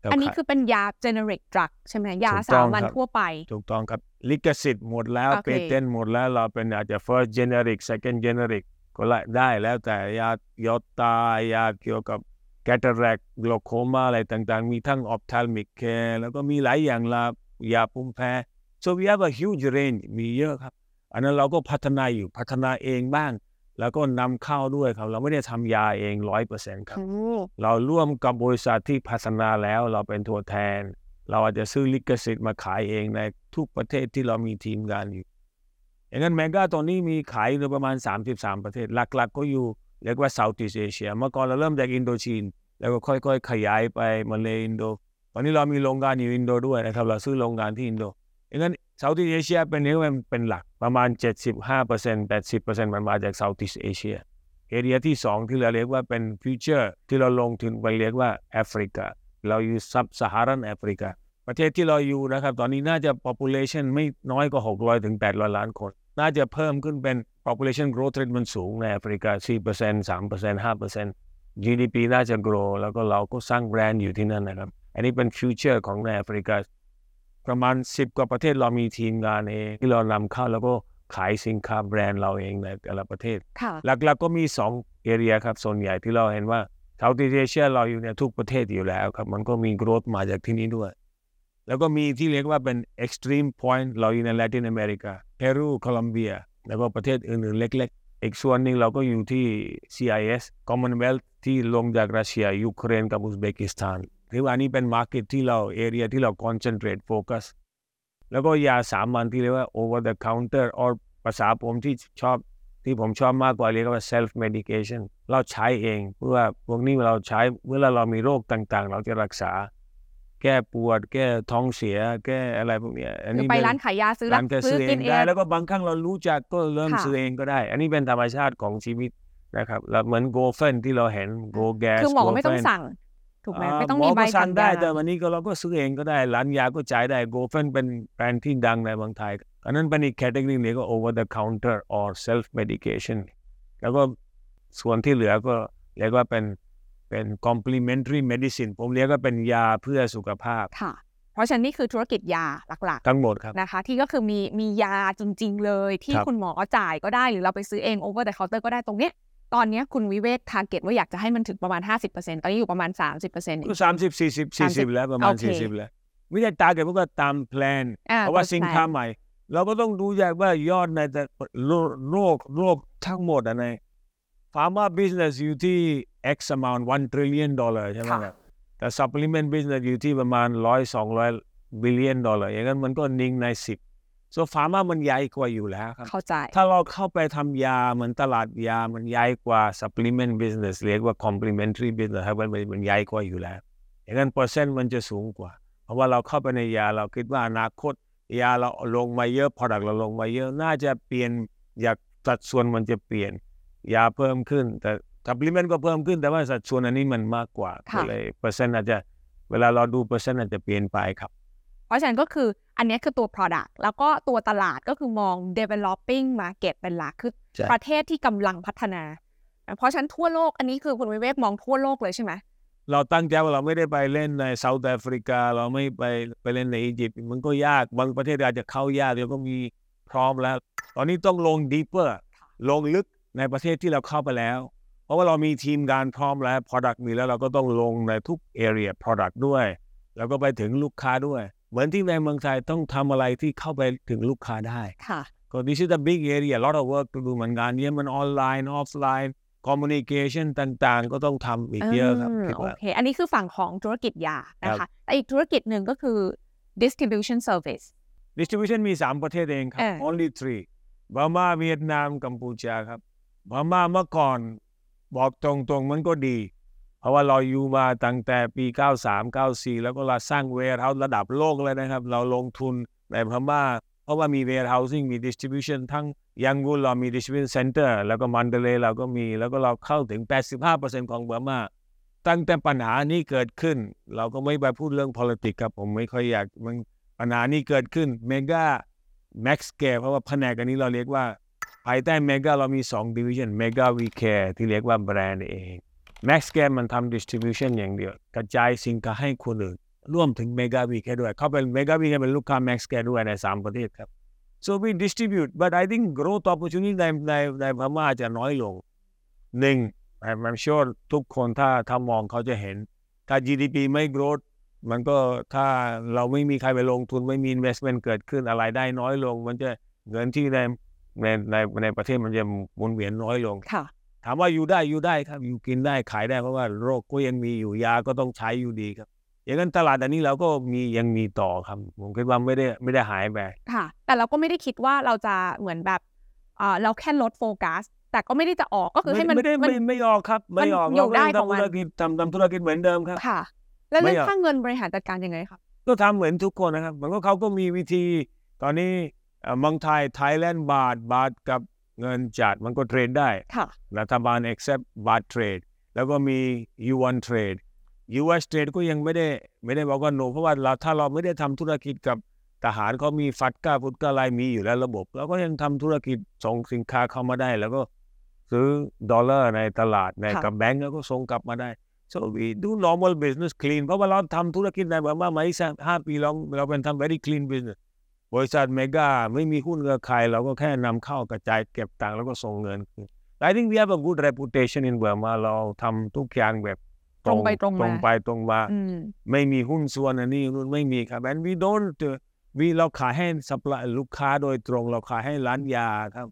แล้วอันนี้ขายคือเป็นยา generic drug ใช่ไหมยาสามัญถูกต้องครับทั่วไป ถูกต้องครับ ลิขสิทธิ์หมดแล้วโอเคเปเทนหมดแล้วเราเป็นอาจจะ first generic second generic ก็ละได้แล้วแต่ยายอดตายาเกี่ยวกับ cataract glaucoma อะไรต่างๆ มีทั้ง ophthalmic care แล้วก็มีหลายอย่างละยาภูมิแพ้ so we have a huge range มีเยอะครับ อันนั้นเราก็พัฒนาอยู่พัฒนาเองบ้าง แล้วก็นำเข้าด้วยครับ เราไม่ได้ทำยาเองร้อยเปอร์เซ็นต์ครับโอ้เราร่วมกับบริษัทที่พัฒนาแล้วเราเป็นตัวแทน เราอาจจะซื้อลิขสิทธิ์มาขายเองในทุกประเทศที่เรามีทีมงานอยู่อย่างนั้น Mega ตอนนี้มีขายอยู่ประมาณ 33 ประเทศ หลัก ๆ ก็อยู่ เรียกว่า Southeast Asia เมื่อก่อนเราเริ่มจากอินโดจีน แล้วก็ค่อยๆ ขยายไปมาเลอินโดตอนนี้เรามีโรงงานอยู่อินโดด้วยนะครับ เราซื้อโรงงานที่อินโดอย่างนั้น Southeast Asia เป็นเรียกว่าเป็นหลักประมาณ 75% 80%มันมาจาก Southeast Asia area ที่สองที่เราเรียกว่าเป็น future ที่เราลงทุนไปเรียกว่าแอฟริกาเราอยู่ sub-Saharan Africaประเทศที่เราอยู่นะครับ ตอนนี้น่าจะ population ไม่น้อยกว่า600ถึง800 ล้านคน น่าจะเพิ่มขึ้นเป็น population growth rate มันสูงในแอฟริกา 4% 3% 5% GDP น่าจะ grow แล้วก็เราก็สร้างแบรนด์อยู่ที่นั่นนะครับ อันนี้เป็น future ของในแอฟริกา ประมาณ 10 กว่าประเทศเรามีทีมงานเองที่เรานำเข้าแล้วก็ขายสินค้าแบรนด์เราเองในแต่ละประเทศค่ะหลักๆก็มี2 area ครับ ส่วนใหญ่ที่เราเห็นว่า Southeast Asia เราอยู่ในทุกประเทศอยู่แล้วครับ มันก็มี growth มาจากที่นี้ด้วย แล้วก็มีที่เรียกว่าเป็น extreme point เราอยู่ใน Latin America เปรูโคลัมเบีย แล้วก็ประเทศอื่นๆ เล็ก ๆ อีกส่วนหนึ่งเราก็อยู่ที่ CIS Commonwealth ที่ลงจากรัสเซียยูเครนกับอุซเบกิสถานถือว่าอันนี้เป็น market ที่เรา area ที่เรา concentrate focus แล้วก็ยาสามัญที่เรียกว่า over the counter or ภาษาผมที่ชอบที่ผมชอบมากกว่าเรียกว่า self medication เราใช้เอง เพื่อพวกนี้เราใช้เวลาเรามีโรคต่างๆ เราจะรักษา แก้ปวด แก้ท้องเสีย แก้อะไรพวกเนี้ยอันคือนี้ไปเป็ร้านขายยาซื้อร้านก็ซื้ซื้ออเอกิงนเอได้งแล้วก็บางครั้งเรารู้จักก็เริ่มค่ะซื้อเองก็ได้ อันนี้เป็นธรรมชาติของชีวิตนะครับแล้วเหมือนโกเฟนที่เราเห็นโกแกสคือหมอไม่ต้องสั่งถูกไหมไม่ต้องมีใบสั่สั่งงได้ยาแต่วันนี้ก็เราก็ซื้อเองก็ได้ ร้านยาก็จ่ายได้โกเฟนเป็นแบรนด์ที่ดังในเมืองไทยอันนั้นเป็นอีกแคตตาล็อเรียกว่า over the counter or self medication แล้วก็ส่วนที่เหลือก็เรียกว่าเป็น เป็น complementary medicine ผมเรียกว่าเป็นยาเพื่อสุขภาพค่ะ เพราะฉะนั้นนี่คือธุรกิจยาหลักทั้งหมดครับๆนะคะ ที่ก็คือมีมียาจริง ๆ เลยที่ครับคุณหมอจ่ายก็ได้หรือเราไปซื้อเอง over the counter ก็ได้ตรงเนี้ยตอนเนี้ยคุณวิเวกทาร์เก็ตว่าอยากจะให้มันถึงประมาณ 50%ตอนนี้อยู่ประมาณ 30%เองก็สามสิบสี่สิบสี่สิบแล้วประมาณโอเคสี่สิบแล้วไม่ได้ตาเก็บก็ตามแพลนอ่เพราะว่าตัวสินแทค้าใหม่ เราก็ต้องดูจากว่ายอดในแต่โรคโรคโรคทั้งหมดอะใน pharma business อยู่ที่ x amount one trillion dollar ใช่ไหมครับแต่ supplement business อยู่ที่ประมาณร้อยสองร้อย billion dollar อย่างนั้นมันก็นิ่งในสิบ so pharma มันใหญ่กว่าอยู่แล้วครับเข้าใจ ถ้าเราเข้าไปทำยาเหมือนตลาดยามันใหญ่กว่า supplement business เรียกว่า complementary business ครับมันมันใหญ่กว่าอยู่แล้ว อย่างนั้นเปอร์เซ็นต์มันจะสูงกว่า เพราะว่าเราเข้าไปในยาเราคิดว่าอนาคตยาเราลงมาเยอะ product เราลงมาเยอะน่าจะเปลี่ยนอยากสัดส่วนมันจะเปลี่ยนยาเพิ่มขึ้น แต่ supplement ก็เพิ่มขึ้นแต่ว่าสัดส่วนอันนี้มันมากกว่าค่ะก็เลยเปอร์เซ็นต์อาจจะเวลาเราดูเปอร์เซ็นต์อาจจะเปลี่ยนไปครับ เพราะฉะนั้นก็คืออันเนี้ยคือตัว product แล้วก็ตัวตลาดก็คือมอง developing market เป็นหลักคือใช่ประเทศที่กำลังพัฒนา เพราะฉะนั้นทั่วโลกอันนี้คือคุณวิเวกมองทั่วโลกเลยใช่ไหมเราตั้งใจว่าเราไม่ได้ไปเล่นในเซาท์แอฟริกา เราไม่ไปไปเล่นในอียิปต์มันก็ยากบางประเทศอาจจะเข้ายากเดี๋ยวก็มีพร้อมแล้ว ตอนนี้ต้องลงดีเปอร์ลงลึกในประเทศที่เราเข้าไปแล้วเพ ราะว่าเรามีทีมงานพร้อมแล้ว Product มีแล้วเราก็ต้องลงในทุก area Product ด้วย แล้วก็ไปถึงลูกค้าด้วย เหมือนที่ในเมืองไทยต้องทำอะไรที่เข้าไปถึงลูกค้าได้ค่ะก็ this is a big area a lot of work to do เหมือนงานเนี้ยมันออนไลน์ออฟไลน์ communication ต่างๆ ก็ต้องทำอีกเยอะครับมคิดโอว่าเค อันนี้คือฝั่งของธุรกิจยานะครัคะบแต่อีกธุรกิจหนึ่งก็คือ distribution service distribution มี 3 ประเทศเองครับเออ only three บามาเวียดนามกัมพูชาครับบามาเมื่อก่อน บอกตรงๆมันก็ดี เพราะว่าเราอยู่มาตั้งแต่ปี 93 94 แล้วก็เราสร้าง warehouse ระดับโลกเลยนะครับ เราลงทุนในพม่าเพราะว่ามี warehousing มี distribution ทั้งย่างกุ้งเรามี distribution center แล้วก็มัณฑะเลย์เราก็มีแล้วก็เราเข้าถึง 85%ของพม่าตั้งแต่ปัญหานี้เกิดขึ้น เราก็ไม่ไปพูดเรื่อง politics ครับผมไม่ค่อยอยากมันปัญหานี้เกิดขึ้น Mega Maxxcare เพราะว่าแผนกอันนี้เราเรียกว่า ภายใต้ Mega เรามี2 division Mega We Care ที่เรียกว่าแบรนด์เอง Maxxcare มันทำ distribution อย่างเดียว กระจายสินค้าให้คนอื่นร่วมถึง Mega Week ให้ด้วยเขาเป็น Mega Week เป็นลูกค้า Max Game ด้วยในสามประเทศครับ so we distribute but I think growth opportunity ในในในพม่าจะน้อยลงหนึ่ง I'm I'm sure ทุกคนถ้าถ้ามองเขาจะเห็น ถ้า GDP ไม่ growth มันก็ถ้าเราไม่มีใครไปลงทุนไม่มี investment เกิดขึ้นอะไรได้น้อยลง มันจะเงินที่ใน ในในในประเทศมันจะหมุนเวียนน้อยลงค่ะ ถามว่าอยู่ได้อยู่ได้ครับ อยู่กินได้ขายได้เพราะว่าโรคก็ยังมีอยู่ยาก็ต้องใช้อยู่ดีครับ อย่างนั้นตลาดอันนี้เราก็มียังมีต่อครับ ผมคิดว่าไม่ได้ไม่ได้หายไปค่ะ แต่เราก็ไม่ได้คิดว่าเราจะเหมือนแบบเอ่อเราแค่ลดโฟกัสแต่ก็ไม่ได้จะออกก็คือให้มันไม่ได้มัไม่ไม่ออกครับ ไม่ออกมันอยู่เราก็ได้ยังของทำมันธุรกิจทำทำธุรกิจเหมือนเดิมครับค่ะ แล้วเรื่องไม่ออกค่าเงินบริหารจัดการยังไงครับ ก็ทำเหมือนทุกคนนะครับ มันก็เขาก็มีวิธีตอนนี้ เอ่อเมืองไทยไทยแลนด์บาทบาทกับเงินจัดมันก็เทรดได้ค่ะรัฐบาล accept บาทเทรด แล้วก็มี yuan trade US trade ก็ยังไม่ได้ไม่ได้บอกว่า no เพราะว่าเราถ้าเราไม่ได้ทำธุรกิจกับทหารเขามีฟัดก้าพุทธอะไรมีอยู่แล้วระบบเราก็ยังทำธุรกิจส่งสินค้าเข้ามาได้ แล้วก็ซื้อดอลลาร์ในตลาดในค่ะกับแบงก์แล้วก็ส่งกลับมาได้ so we do normal business clean เพราะว่าเราทำธุรกิจในแบบว่ามาอีกห้าปีเราเราเป็นทำ very clean business บริษัทเมกาไม่มีหุ้นกับใครเราก็แค่นำเข้ากระจายเก็บตังค์แล้วก็ส่งเงินคืน I think we have a good reputation in Burma เราทำทุกอย่างแบบตรงไปตรงมาตรงไปตรงมาอืมไม่มีหุ้นส่วนอันนี้นู่นไม่มีครับ and we don't uh, we เราขายให้ supply ลูกค้าโดยตรง เราขายให้ร้านยาครับ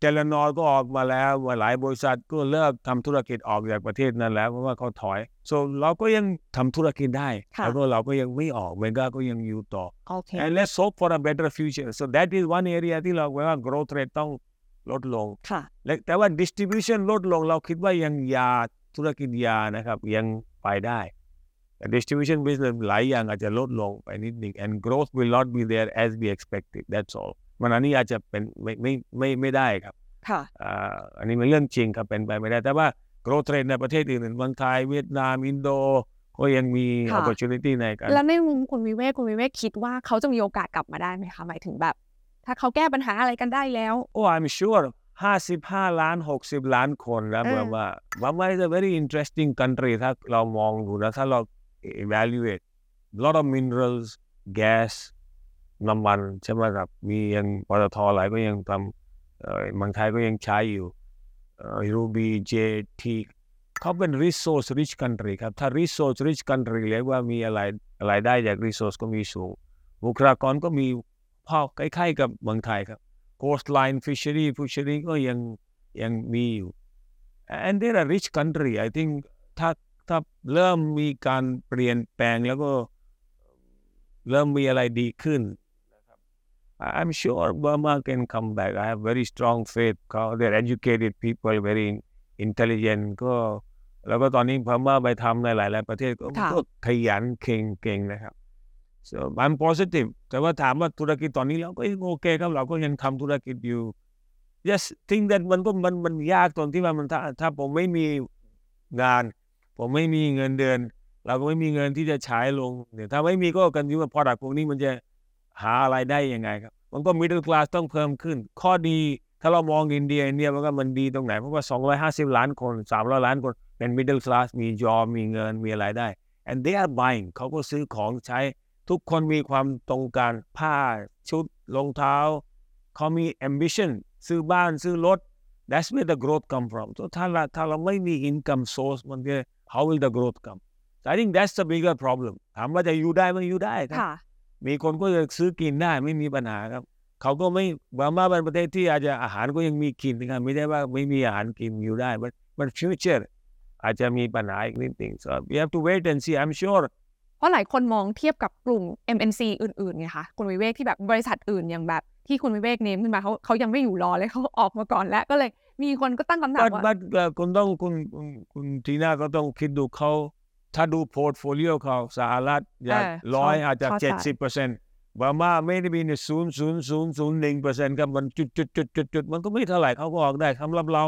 เจลนอร์ก็ออกมาแล้วว่าหลายบริษัทก็เลิกทำธุรกิจออกจากประเทศนั้นแล้วเพราะว่าเขาถอย so เราก็ยังทำธุรกิจได้ค่ะแล้วก็เราก็ยังไม่ออกเมกาก็ยังอยู่ต่อโอเค and let's hope for a better future so that is one area ที่เราว่า growth rate ต้องลดลงค่ะและแต่ว่า distribution ลดลงเราคิดว่ายังยาธุรกิจยานะครับยังไปได้แต่ distribution business หลายอย่างอาจจะลดลงไปนิดหนึ่ง and growth will not be there as we expected that's all มันอันนี้อาจจะเป็นไม่ไม่ไม่ไม่ได้ครับค่ะอ่าอันนี้เป็นเรื่องจริงครับเป็นไปไม่ได้ แต่ว่า growth rate ในประเทศอื่นๆเมืองไทยเวียดนามอินโดก็ยังมีค่ะ opportunity ในการแล้วในมุมคุณวิเวกคุณวิเวกคิดว่าเขาจะมีโอกาสกลับมาได้ไหมคะหมายถึงแบบ ถ้าเขาแก้ปัญหาอะไรกันได้แล้ว Oh, I'm sure 55 ล้าน 60 ล้านคนนะเออแบบว่าว่าว่า is a very interesting country ถ้าเรามองดูนะถ้าเรา evaluate lot of minerals gas น้ำมันใช่ไหมครับ มียังปตทอะไรก็ยังทำเอ่อเมืองไทยก็ยังใช้อยู่เอ่อ Ruby JT เขาเป็น resource rich country ครับ ถ้า resource rich country เรียกว่ามีอะไรอะไรได้จาก resource ก็มีสูง บุคลากรก็มีพอใกล้ๆกับเมืองไทยครับ coastline fishery fishery ก็ยังยังมีอยู่ and they're a rich country I think ถ้าถ้าเริ่มมีการเปลี่ยนแปลงแล้วก็เริ่มมีอะไรดีขึ้น I'm sure Burma can come back I have very strong faith เขา they're educated people very intelligent ก็แล้วก็ตอนนี้พม่าไปทำในหลาย ๆ ประเทศก็ค่ะ ก็ขยันเก่งเก่งนะครับ so I'm positive แต่ว่าถามว่าธุรกิจตอนนี้เราก็ยังโอเคครับ เราก็ยังทำธุรกิจอยู่ yes think that มันก็มันมันยากตรงที่ว่ามันถ้าถ้าผมไม่มีงาน ผมไม่มีเงินเดือน เราก็ไม่มีเงินที่จะใช้ลงเดี๋ยวถ้าไม่มีก็กันที่ว่า product พวกนี้มันจะ หาอะไรได้ยังไงครับ มันก็ middle class ต้องเพิ่มขึ้น ข้อดีถ้าเรามองอินเดียอินเดียมันก็มันดีตรงไหน เพราะว่า 250 ล้านคน 300 ล้านคน เป็น middle class มีจอมีเงินมีอะไรได้ and they are buying เขาก็ซื้อของใช้ ทุกคนมีความตรงการผ้าชุดรองเท้า เขามี ambition ซื้อบ้านซื้อรถ that's where the growth come from so ถ้าเราถ้าเราไม่มี income source มันจะ how will the growth come so I think that's the bigger problem ถามว่าจะอยู่ได้ไหมอยู่ได้ครับค่ะ มีคนก็จะซื้อกินได้ไม่มีปัญหาครับ เขาก็ไม่บามาเป็นประเทศที่อาจจะอาหารก็ยังมีกินนะครับไม่ได้ว่าไม่มีอาหารกินอยู่ได้ but but future อาจจะมีปัญหาอีกนิดหนึ่ง so we have to wait and see I'm sure เพราะหลายคนมองเทียบกับกลุ่ม MNC อื่นๆไงคะคุณวิเวกที่แบบบริษัทอื่นอย่างแบบที่คุณวิเวกเนมขึ้นมาเขาเขายังไม่อยู่รอเลยเขาออกมาก่อนแล้วก็เลยมีคนก็ตั้งคำถาม but ว่า but เอ่อคุณต้องคุณคุณคุณทีน่าก็ต้องคิดดูเขา ถ้าดูพอร์ตโฟลิโอเขาสหรัฐอย่างเออร้อยเขาอาจจะเขาเจ็ดจ่ายสิบเปอร์เซ็นต์บามาไม่ได้มีในศูนย์ศูนย์ศูนย์ศูนย์หนึ่งเปอร์เซ็นต์ครับมันจุดจุดจุดจุดจุดมันก็ไม่เท่าไหร่เขาก็ออกได้สำหรับเรา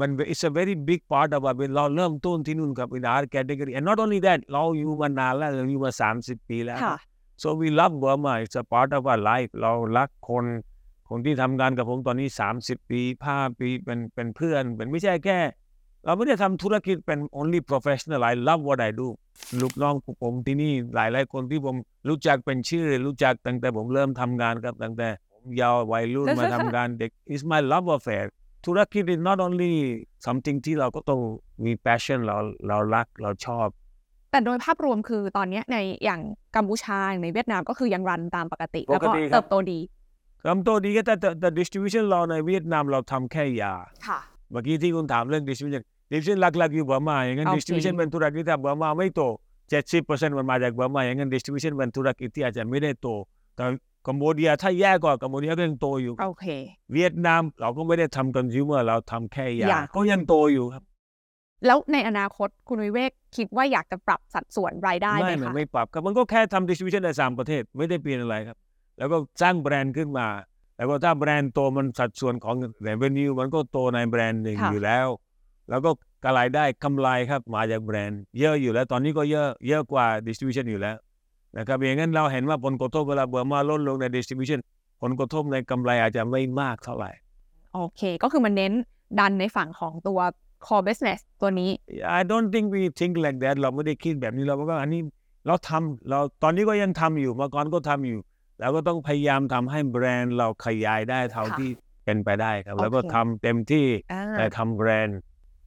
มัน it's a very big part of our เราเริ่มต้นที่นู่นครับ in our category and not only that เราอยู่มานานแล้วเราอยู่มาสามสิบปีแล้วค่ะ so we love Burma it's a part of our life เรารักคน คนที่ทำงานกับผมตอนนี้30ปีห้าปีเป็นเป็นเพื่อนเป็นไม่ใช่แค่ เราไม่ได้ทำธุรกิจเป็น only professional I love what I do ลูกน้องผมที่นี่หลายหลายๆคนที่ผมรู้จักเป็นชื่อ รู้จักตั้งแต่ผมเริ่มทำงานครับตั้งแต่ผมเยาววัยรุ่นมาทำงานเด็ก is my love affair ธุรกิจ is not only something ที่เราก็ต้องมี passion เราเรารักเราชอบ แต่โดยภาพรวมคือตอนเนี้ยในอย่างกัมพูชาอย่างในเวียดนามก็คือยังรันตามปกติ แล้วก็ปกติครับเติบโตดีคำโตดีก็แต่แต่แต่ distribution เราในเวียดนามเราทำแค่ยาค่ะ เมื่อกี้ที่คุณถามเรื่อง distribution distribution หลักๆอยู่เบอร์มาอย่างนั้นโอเค distribution เป็นธุรกิจถ้าเบอร์มาไม่โต70%มันมาจากเบอร์มาอย่างนั้น distribution เป็นธุรกิจที่อาจจะไม่ได้โตแต่กัมพูชาถ้าแย่กว่ากัมพูชาก็ยังโตอยู่โอเคเวียดนามเราก็ไม่ได้ทำ consumer เราทำแค่ยายาก็ยังโตอยู่ครับ แล้วในอนาคตคุณวิเวกคิดว่าอยากจะปรับสัดส่วนรายได้ไหมไม่มันคะไม่ปรับครับมันก็แค่ทำ distribution ในสามประเทศไม่ได้เปลี่ยนอะไรครับ แล้วก็สร้างแบรนด์ขึ้นมา แล้วก็ถ้าแบรนด์โตมันสัดส่วนของ revenue มันก็โตในแบรนด์หนึ่งค่ะ อยู่แล้ว แล้วก็กระไรายได้กำไรครับมาจากแบรนด์เยอะอยู่แล้ว ตอนนี้ก็เยอะเยอะกว่า distribution อยู่แล้วนะครับอย่างนั้นเราเห็นว่าผลกระทบเวลาเบอร์มาลดลงใน distribution ผลกระทบในกำไรอาจจะไม่มากเท่าไหร่ โอเค ก็คือมันเน้นดันในฝั่งของตัว core business ตัวนี้ I don't think we think like that เราไม่ได้คิดแบบนี้เราก็อันนี้เราทำเราตอนนี้ก็ยังทำอยู่เมื่อก่อนก็ทำอยู่ แล้วก็ต้องพยายามทำให้แบรนด์เราขยายได้เท่าค่ะที่เป็นไปได้ครับโอเคแล้วก็ทำเต็มที่อ่าแต่ทำแบรนด์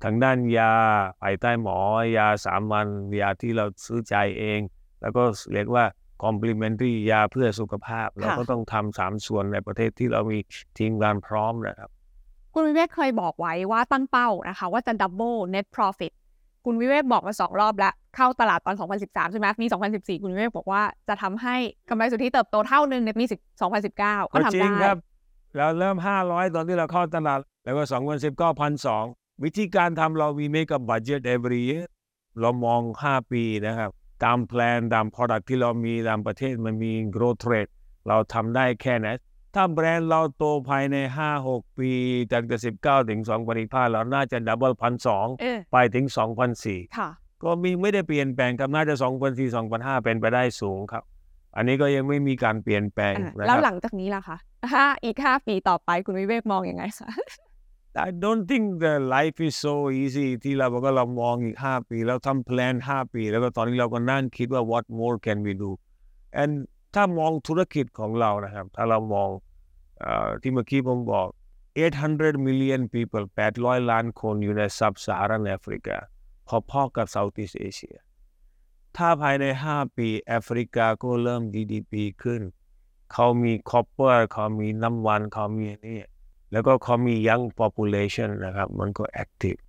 ทางด้านยาภายใต้หมอยาสามัญยาที่เราซื้อใจายเอง แล้วก็เรียกว่า complementary ยาเพื่อสุขภาพ เราก็ต้องทำสามส่วนในประเทศที่เรามีทีมงานพร้อมนะครับ คุณวิเวกเคยบอกไว้ว่าตั้งเป้านะคะ ว่าจะ double net profit คุณวิเวกบอกมาสองรอบแล้ว เข้าตลาดตอน 2013 ใช่ไหมปี2014 คุณวิเวกบอกว่าจะทำให้กำไรสุทธิเติบโตเท่านึงในปี2019 ก็ทำจริได้งครับเราเริ่ม 500 ตอนที่เราเข้าตลาด แล้วก็2010ก็พันสองวิธีการทำเรามี make a budget every year เรามอง 5 ปีนะครับ ตามแพลนตาม product ที่เรามีตามประเทศมันมี growth rate เราทำได้แค่ไหน ถ้าแบรนด์เราโตภายใน 5-6 ปีตั้งแต่ 19 ถึง 2025เราน่าจะ double พันสองเออ ไปถึง 2004ค่ะ ก็มีไม่ได้เปลี่ยนแปลงครับน่าจะ2004 2005เป็นไปได้สูงครับ อันนี้ก็ยังไม่มีการเปลี่ยนแปลงอะนะแล้วคหรับลังจากนี้ล่ะคะห้าอีก5ปีต่อไปคุณวิเวกมองอยังไงคะ I don't think the life is so easy ที่เราบอกว่าเรามองอีก 5 ปี แล้วทำแพลน5 ปี แล้วก็ตอนนี้เราก็นั่งคิดว่า what more can we do and ถ้ามองธุรกิจของเรานะครับ ถ้าเรามองอที่เมื่อกี้ผมบอก 800 million people 800 ล้านคนอยู่ใน sub-Saharan Africa พอๆกับ Southeast Asia ถ้าภายใน 5 ปีแอฟริกาก็เริ่ม GDP ขึ้น เขามี copper เขามีน้ำมันเขามีอันนี่แล้วก็เขามี young population นะครับ มันก็ active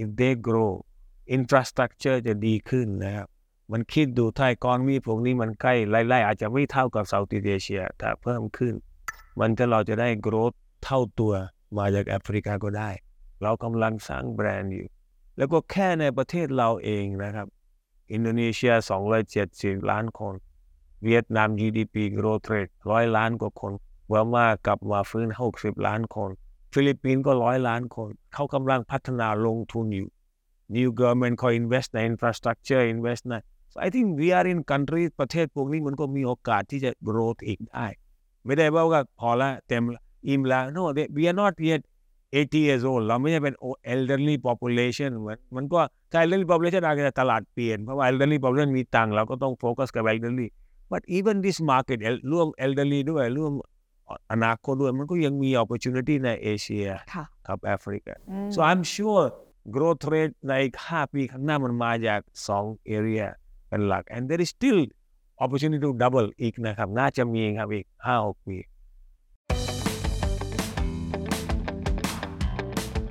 if they grow infrastructure จะดีขึ้นนะครับ มันคิดดูถ้าก้อนมีพวกนี้มันใกล้ไล่ๆอาจจะไม่เท่ากับ Southeast Asia แต่เพิ่มขึ้น มันจะเราจะได้ growth เท่าตัวมาจากแอฟริกาก็ได้ เรากำลังสร้างแบรนด์อยู่ แล้วก็แค่ในประเทศเราเองนะครับ อินโดนีเซีย 270 ล้านคน เวียดนาม GDP growth rate ร้อยล้านกว่าคน Burma กลับมาฟื้น 60 ล้านคน ฟิลิปปินส์ก็ร้อยล้านคน เขากำลังพัฒนาลงทุนอยู่ New government เขา invest ใน infrastructure invest ใน so I think we are in country ประเทศพวกนี้มันก็มีโอกาสที่จะ growth อีกได้ ไม่ได้ว่าพอละเต็มละอิ่มละ no they, we are not yet 80 years old เราไม่ใช่เป็น elderly population เหมือนมันก็ถ้า elderly population อาจจะตลาดเปลี่ยน เพราะว่า elderly population มีตังค์เราก็ต้องโฟกัสกับ elderly but even this market ร่วม elderly ด้วยร่วมอนาคตด้วยมันก็ยังมี opportunity ในเอเชียค่ะครับแอฟริกา so I'm sure growth rate ในอีก5ปีข้างหน้ามันมาจาก 2 area เป็นหลัก and there is still opportunity to double อีกนะครับ น่าจะมีครับอีก5-6ปี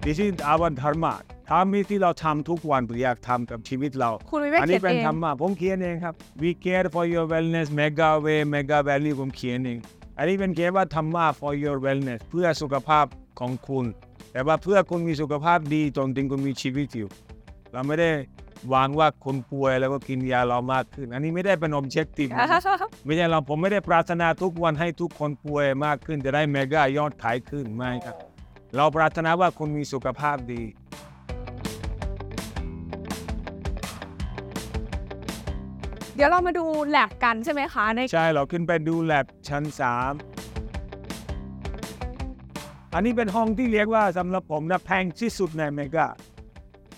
This is our dharma ธรรมที่เราทำทุกวันอยากทำกับชีวิตเรา คุณวิเวกอันเขีนี้ยนเป็นเองธรรมะผมเขียนเองครับ we care for your wellness mega way mega value ผมเขียนเอง อันนี้เป็นเขียนว่าธรรมะ for your wellness เพื่อสุขภาพของคุณ แต่ว่าเพื่อคุณมีสุขภาพดีจนถึงคุณมีชีวิตอยู่ เราไม่ได้ วางว่าคนป่วยแล้วก็กินยาเรามากขึ้น อันนี้ไม่ได้เป็น objective นะไม่ใช่เราผมไม่ได้ปรารถนาทุกวันให้ทุกคนป่วยมากขึ้น จะได้เมกายอดขายขึ้นไม่ครับ เราปรารถนาว่าคุณมีสุขภาพดีเดี๋ยวเรามาดูแลบกันใช่ไหมคะในใช่เราขึ้นไปดูแลบชั้น 3 อันนี้เป็นห้องที่เรียกว่าสำหรับผมนะแพงที่สุดในเมกา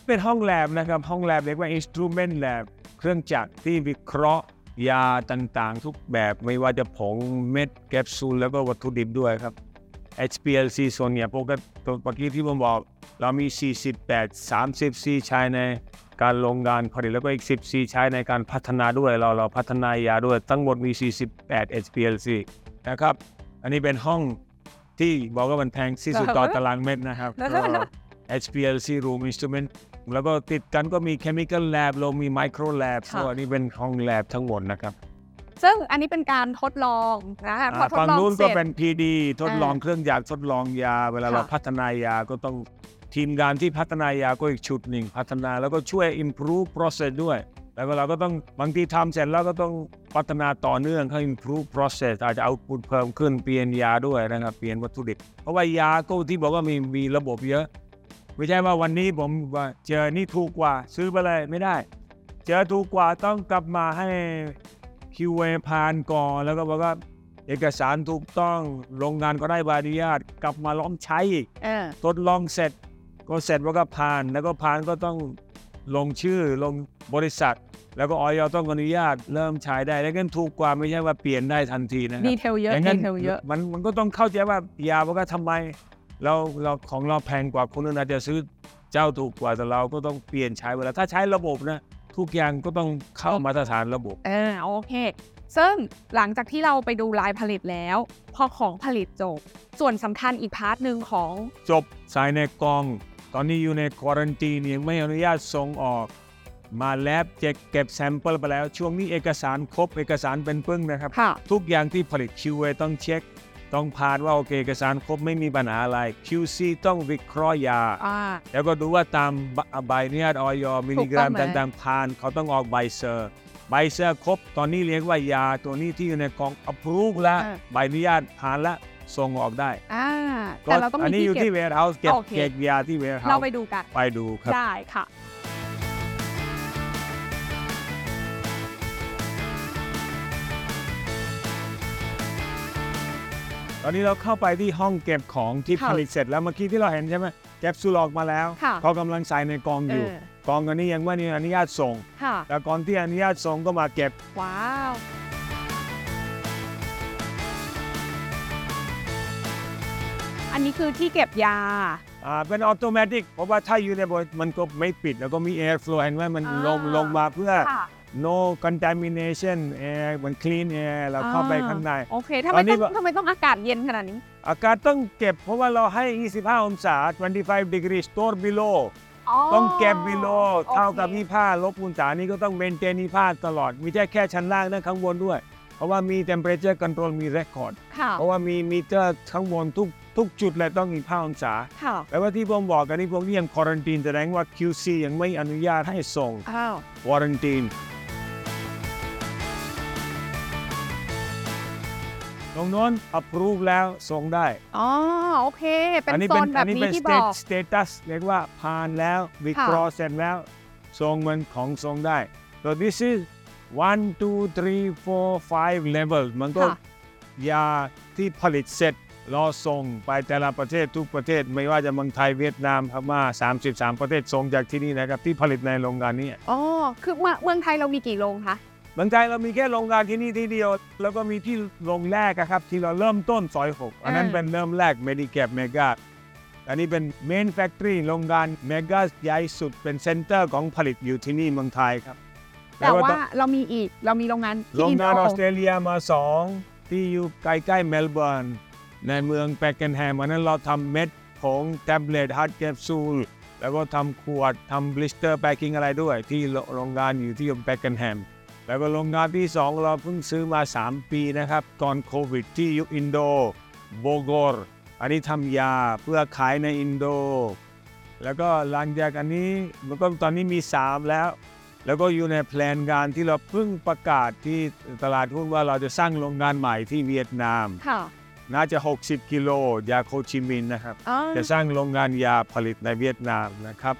เป็นห้องแลบนะครับ ห้องแลบเรียกว่า instrument lab เครื่องจักรที่วิเคราะห์ยาต่างๆ ทุกแบบไม่ว่าจะผงเม็ดแคปซูลแล้วก็วัตถุดิบด้วยครับ HPLC ส่วนเนี่ยปกติเมื่อกี้ที่ผมบอก เรามี 48 34ใช้ในการลงงานผลิตแล้วก็อีก14ใช้ในการพัฒนาด้วยเราเราพัฒนายาด้วยทั้งหมดมี 48 HPLC นะครับ อันนี้เป็นห้องที่บอกว่ามันแพงที่สุดต่อตารางเมตรนะครับก็ HPLC room instrument แล้วก็ติดกันก็มี chemical lab เรามี micro lab ค่ะก็อันนี้เป็นห้อง lab ทั้งหมดนะครับซึ่งอันนี้เป็นการทดลองนะคะพออ่าทดฝั่งลองนู้นเสก็ร็จ เป็น PD ทดลองอ่าเครื่องยาทดลองยา เวลาค่ะ เราพัฒนายาก็ต้องทีมงานที่พัฒนายาก็อีกชุดหนึ่งพัฒนาแล้วก็ช่วย improve process ด้วย แล้วก็เราก็ต้องบางทีทำเสร็จแล้วก็ต้องพัฒนาต่อเนื่องให้ improve process อาจจะเอาพุเพิ่มขึ้นเปลี่ยนยาด้วยนะครับเปลี่ยนวัตถุดิบเพราะว่ายาก็ที่บอกว่ามีมีระบบเยอะ ไม่ใช่ว่าวันนี้ผมว่าเจอนี่ถูกกว่าซื้อไปเลยไม่ได้ เจอถูกกว่าต้องกลับมาให้ QA ผ่านก่อนแล้วก็บอกว่าเอกสารถูกต้องโรงงานก็ได้ใบอนุญาตกลับมาลองใช้อีกเออทดลองเสร็จ ก็เสร็จว่าก็ผ่าน แล้วก็ผ่านก็ต้องลงชื่อลงบริษัท แล้วก็ออยต้องอนุญาตเริ่มใช้ได้แล้วกันถูกกว่าไม่ใช่ว่าเปลี่ยนได้ทันทีนะครัดีบเทลเยอะอย่างดีนั้นเทลเยอะมันมันก็ต้องเข้าใจว่า ยาว่าก็ทำไม เราเราของเราแพงกว่าคนอื่นอาจจะซื้อเจ้าถูกกว่าแต่เราก็ต้องเปลี่ยนใช้เวลาถ้าใช้ระบบนะทุกอย่างก็ต้องเข้ามาตรฐานระบบเออโอเค ซึ่งหลังจากที่เราไปดูลายผลิตแล้ว พอของผลิตจบ ส่วนสำคัญอีก part หนึ่งของ จบใส่ในกล่อง ตอนนี้อยู่ใน quarantine ยังไม่อนุญาตส่งออก มาแล็บเช็คเก็บ sample ไปแล้ว ช่วงนี้เอกสารครบเอกสารเป็นปึ้งนะครับค่ะทุกอย่างที่ผลิต QA ต้องเช็ค ต้องผ่านว่าโอเคเอกสารครบไม่มีปัญหาอะไร QC ต้องวิเคราะห์ยา อ่า แล้วก็ดูว่าตามใบใบอนุญาตออยมิลลิกรัมถูกต้องไหม ต่างๆผ่านเขาต้องออกใบ cert ใบเซอร์ครบ ตอนนี้เรียกว่ายาตัวนี้ที่อยู่ในกล่อง approve แล้วอ่า ใบอนุญาตผ่านแล้วส่งออกได้อ่าแต่เราต้องอันมีนี้อยู่ที่ที่เก็บ warehouse เก็บโอเค เก็บยาที่เรา warehouse ไปดูกัน ไปดูครับ ได้ค่ะ ตอนนี้เราเข้าไปที่ห้องเก็บของที่ค่ะผลิตเสร็จแล้วเมื่อกี้ที่เราเห็นใช่ไหมแก็บซูลออกมาแล้วค่ะเขากำลังใส่ในกล่องอยู่เออกล่องอันนี้ยังไม่มีอนุญาตส่งค่ะแต่ก่อนที่อนุญาตส่งก็มาเก็บ ว้าวอันนี้คือที่เก็บยา อ่า เป็นออโตเมติก เพราะว่าถ้าอยู่ในบริมันก็ไม่ปิด แล้วก็มี air flow เห็นไหมมันอ่าลงลงมาเพื่อค่ะ no contamination air มัน clean air เราเข้าไปข้างใน โอเคทำไมตอนนี้ต้องทำไมต้องอากาศเย็นขนาดนี้ อากาศต้องเก็บเพราะว่าเราให้ 25 องศา 25 degree store below ต้องเก็บ below โอเคเท่ากับ25ลบองศานี่ก็ต้อง maintain 25ตลอด มีแค่แค่ชั้นล่างนะข้างบนด้วย เพราะว่ามี temperature control มี record ค่ะเพราะว่ามีมิเตอร์ข้างบนทุกทุกจุดเลยต้อง25องศาค่ะแปลว่าที่ผมบอกกันนี่พวกนี้ยังควอรันตีนแสดงว่า QC ยังไม่อนุญาตให้ส่งอ้าวควอรันตีน ตรงโน้น approve แล้วส่งได้ อ๋อ โอเค เป็นนี้โซนแบบนี้นี้เป็นที่บอก state- status เรียกว่าผ่านแล้ววิเคราะห์เสร็จแล้วส่งมันของส่งได้ so this is one two three four five level มันก็ค่ะยาที่ผลิตเสร็จรอส่งไปแต่ละประเทศทุกประเทศ ไม่ว่าจะเมืองไทยเวียดนามพม่า33 ประเทศส่งจากที่นี่นะครับ ที่ผลิตในโรงงานนี้อ๋อคือเมืองเมืองไทยเรามีกี่โรงคะ เมืองไทยเรามีแค่โรงงานที่นี่ที่เดียว แล้วก็มีที่โรงแรกอะครับ ที่เราเริ่มต้นซอย6อันนั้นอ่าเป็นเริ่มแรก Medicap Mega อันนี้เป็น Main Factory โรงงาน Mega ใหญ่สุดเป็น center ของผลิตอยู่ที่นี่เมืองไทยครับ แต่ว่าเรามีอีกเรามีโรงงานที่โรงงานอิอนอสเตรเลียมาสองที่อยู่ใกล้ๆเมลเบิร์นในเมือง Pakenham อันนั้นเราทำเม็ดผง tablet hard capsule แล้วก็ทำขวดทำ blister packing อะไรด้วย ที่โรงงานอยู่ที่แปกเกนแฮม แล้วก็โรงงานที่2เราเพิ่งซื้อมา 3 ปีนะครับ ก่อนโควิดที่อยู่อินโดโบโกรอันนี้ทำยาเพื่อขายในอินโด แล้วก็หลังจากอันนี้มันก็ตอนนี้มี 3 แล้ว แล้วก็อยู่ในแผนงานที่เราเพิ่งประกาศที่ตลาดหุ้นว่าเราจะสร้างโรงงานใหม่ที่เวียดนามค่ะน่าจะ 60 กิโลยาโคชิมินห์นะครับอ๋อจะสร้างโรงงานยาผลิตในเวียดนามนะครับ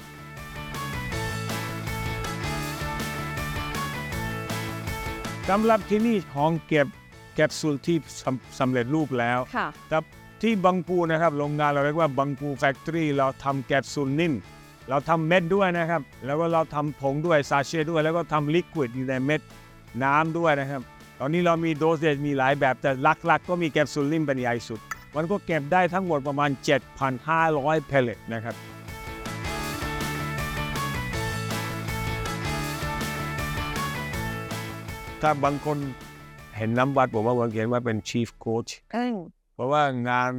สำหรับที่นี่ห้องเก็บแคปซูลที่สำสำเร็จรูปแล้วค่ะ แต่ที่บางปูนะครับโรงงานเราเรียกว่าบางปู factory เราทำแคปซูลนิ่ม เราทำเม็ดด้วยนะครับ แล้วก็เราทำผงด้วย sachet ด้วย แล้วก็ทำ liquid อยู่ในเม็ดน้ำด้วยนะครับ ตอนนี้เรามี dosage มีหลายแบบแต่หลักๆ ก็มีแคปซูลนิ่มเป็นใหญ่สุด มันก็เก็บได้ทั้งหมดประมาณ 7,500 เพลเลตนะครับ ถ้าบางคนเห็นน้ำวัดผมว่าวันเขียนว่าเป็น chief coach เพราะว่างาน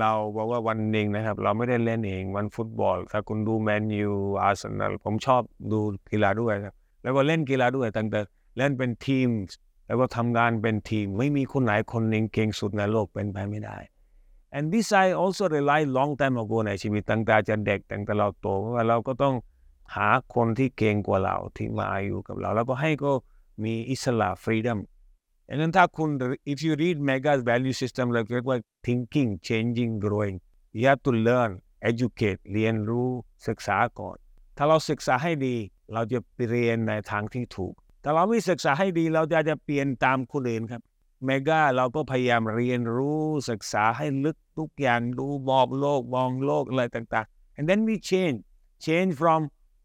เราบอกว่าวันหนึ่งนะครับ เราไม่ได้เล่นเองวันฟุตบอล ถ้าคุณดูแมนยูอาร์เซนอลผมชอบดูกีฬาด้วยครับแล้วก็เล่นกีฬาด้วยตั้งแต่เล่นเป็นทีม แล้วก็ทำงานเป็นทีม ไม่มีคนไหนคนหนึ่งเก่งสุดในโลกเป็นไปไม่ได้ and this I also rely long time ago ในชีวิตตั้งแต่จะเด็กตั้งแต่เราโตเพราะว่าเราก็ต้องหาคนที่เก่งกว่าเราที่มาอยู่กับเรา แล้วก็ให้ก็ มีอิสระ freedom ดังนั้นถ้าคุณ if you read Mega's value system เราเรียกว่า thinking changing growing you have to learn educate เรียนรู้ศึกษาก่อน ถ้าเราศึกษาให้ดี เราจะเรียนในทางที่ถูกถ้าเราไม่ศึกษาให้ดี เราจะจะเปลี่ยนตามคนอื่นครับเมกาเราก็พยายามเรียนรู้ศึกษาให้ลึกทุกอย่างดูมองโลกมองโลกอะไรต่างๆ and then we change change from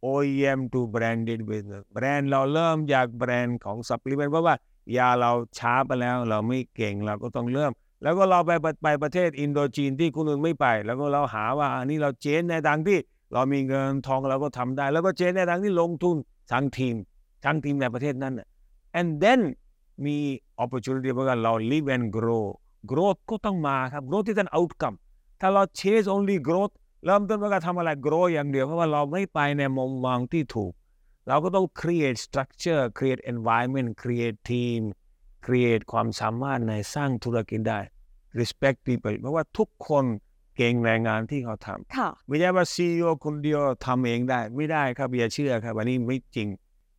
OEM to branded business แบรนด์เราเริ่มจากแบรนด์ของ supplement เพราะว่ายาเราช้าไปแล้ว เราไม่เก่งเราก็ต้องเริ่ม แล้วก็เราไปไปประเทศอินโดจีนที่คนอื่นไม่ไป แล้วก็เราหาว่าอันนี้เราเจนในทางที่ เรามีเงินทองเราก็ทำได้ แล้วก็เจนในทางที่ลงทุนทั้งทีมทั้งทีมในประเทศนั้น and then มี opportunity เพราะว่าเรา live and grow growth ก็ต้องมาครับ growth is an outcome ถ้าเรา chase only growth เริ่มต้นว่าการทำอะไร grow อย่างเดียว เพราะว่าเราไม่ไปในมุมมองที่ถูก เราก็ต้อง create structure create environment create team create ความสามารถในสร้างธุรกิจได้ respect people เพราะว่าทุกคนเก่งในงานที่เขาทำค่ะไม่ใช่ว่า CEO คนเดียวทำเองได้ ไม่ได้ครับอย่าเชื่อครับอันนี้ไม่จริง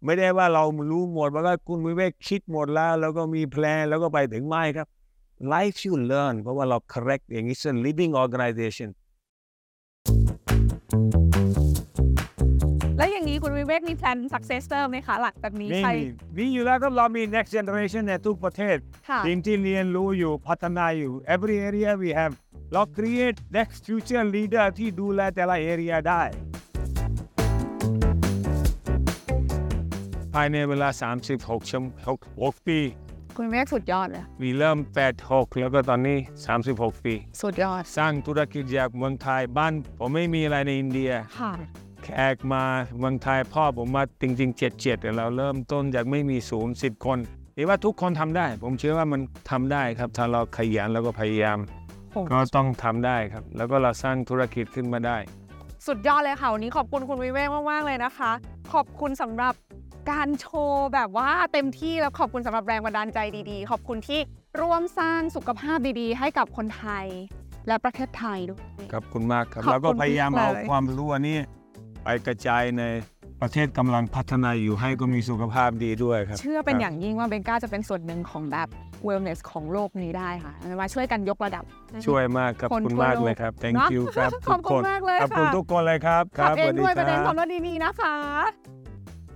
ไม่ได้ว่าเรารู้หมดว่าคุณวิเวกคิดหมดแล้ว แล้วก็มีแพลนแล้วก็ไปถึงไม่ครับ life you learn เพราะว่าเรา correct เอง it's a living organization แล้วอย่างนี้คุณวิเวกมีแพลน successor ไหมคะหลังจากนี้นี่ใครมีมีอยู่แล้วครับเรามี next generation ในทุกประเทศค่ะ ทีมที่เรียนรู้อยู่พัฒนาอยู่ every area we have เรา create next future leader ที่ดูแลแต่ละ area ได้ ภายในเวลา 36ชั่วโมง6ปี คุณวิเวกสุดยอดเลยมีเริ่ม86แล้วก็ตอนนี้ 36 ปี สุดยอด สร้างธุรกิจจากเมืองไทยบ้าน ผมไม่มีอะไรในอินเดีย ค่ะ แขกมาเมืองไทยพ่อผมมาจริงๆ77แต่เราเริ่มต้นจากไม่มีศูนย์สิบคนเห็นว่าทุกคนทำได้ ผมเชื่อว่ามันทำได้ครับ ถ้าเราขยันแล้วก็พยายาม โอ้ ก็ต้องทำได้ครับ แล้วก็เราสร้างธุรกิจขึ้นมาได้ สุดยอดเลยค่ะ วันนี้ขอบคุณคุณวิเวกมาก ๆ เลยนะคะ ขอบคุณสำหรับ การโชว์แบบว่าเต็มที่แล้วขอบคุณสำหรับแรงบันดาลใจดีๆ ขอบคุณที่ร่วมสร้างสุขภาพดีๆ ให้กับคนไทยและประเทศไทยด้วย ขอบคุณมากครับขอบคุณแล้วก็พยายามเอาเลย ความรู้อันนี้ไปกระจายในประเทศกำลังพัฒนาอยู่ให้ก็มีสุขภาพดีด้วยครับ เชื่อเป็นครับอย่างยิ่งว่าเบนก้าจะเป็นส่วนหนึ่งของแบบ wellness ของโลกนี้ได้ค่ะมาช่วยกันยกระดับ ช่วยมากครับคนคุณทั่วมากโลกเลยครับ thank เนอะ you ครับขอบคุณมากเลยขอบคุณค่ะ ทุกคนเลยครับคขัรับบเองสวัสด้วยประเด็นคขรัองบรถดีๆนะคะ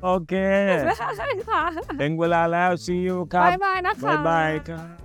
โอเคใช่ค่ะถึงเวลาแล้ว see you ครับบายบายนะคะ บ๊ายบายครับ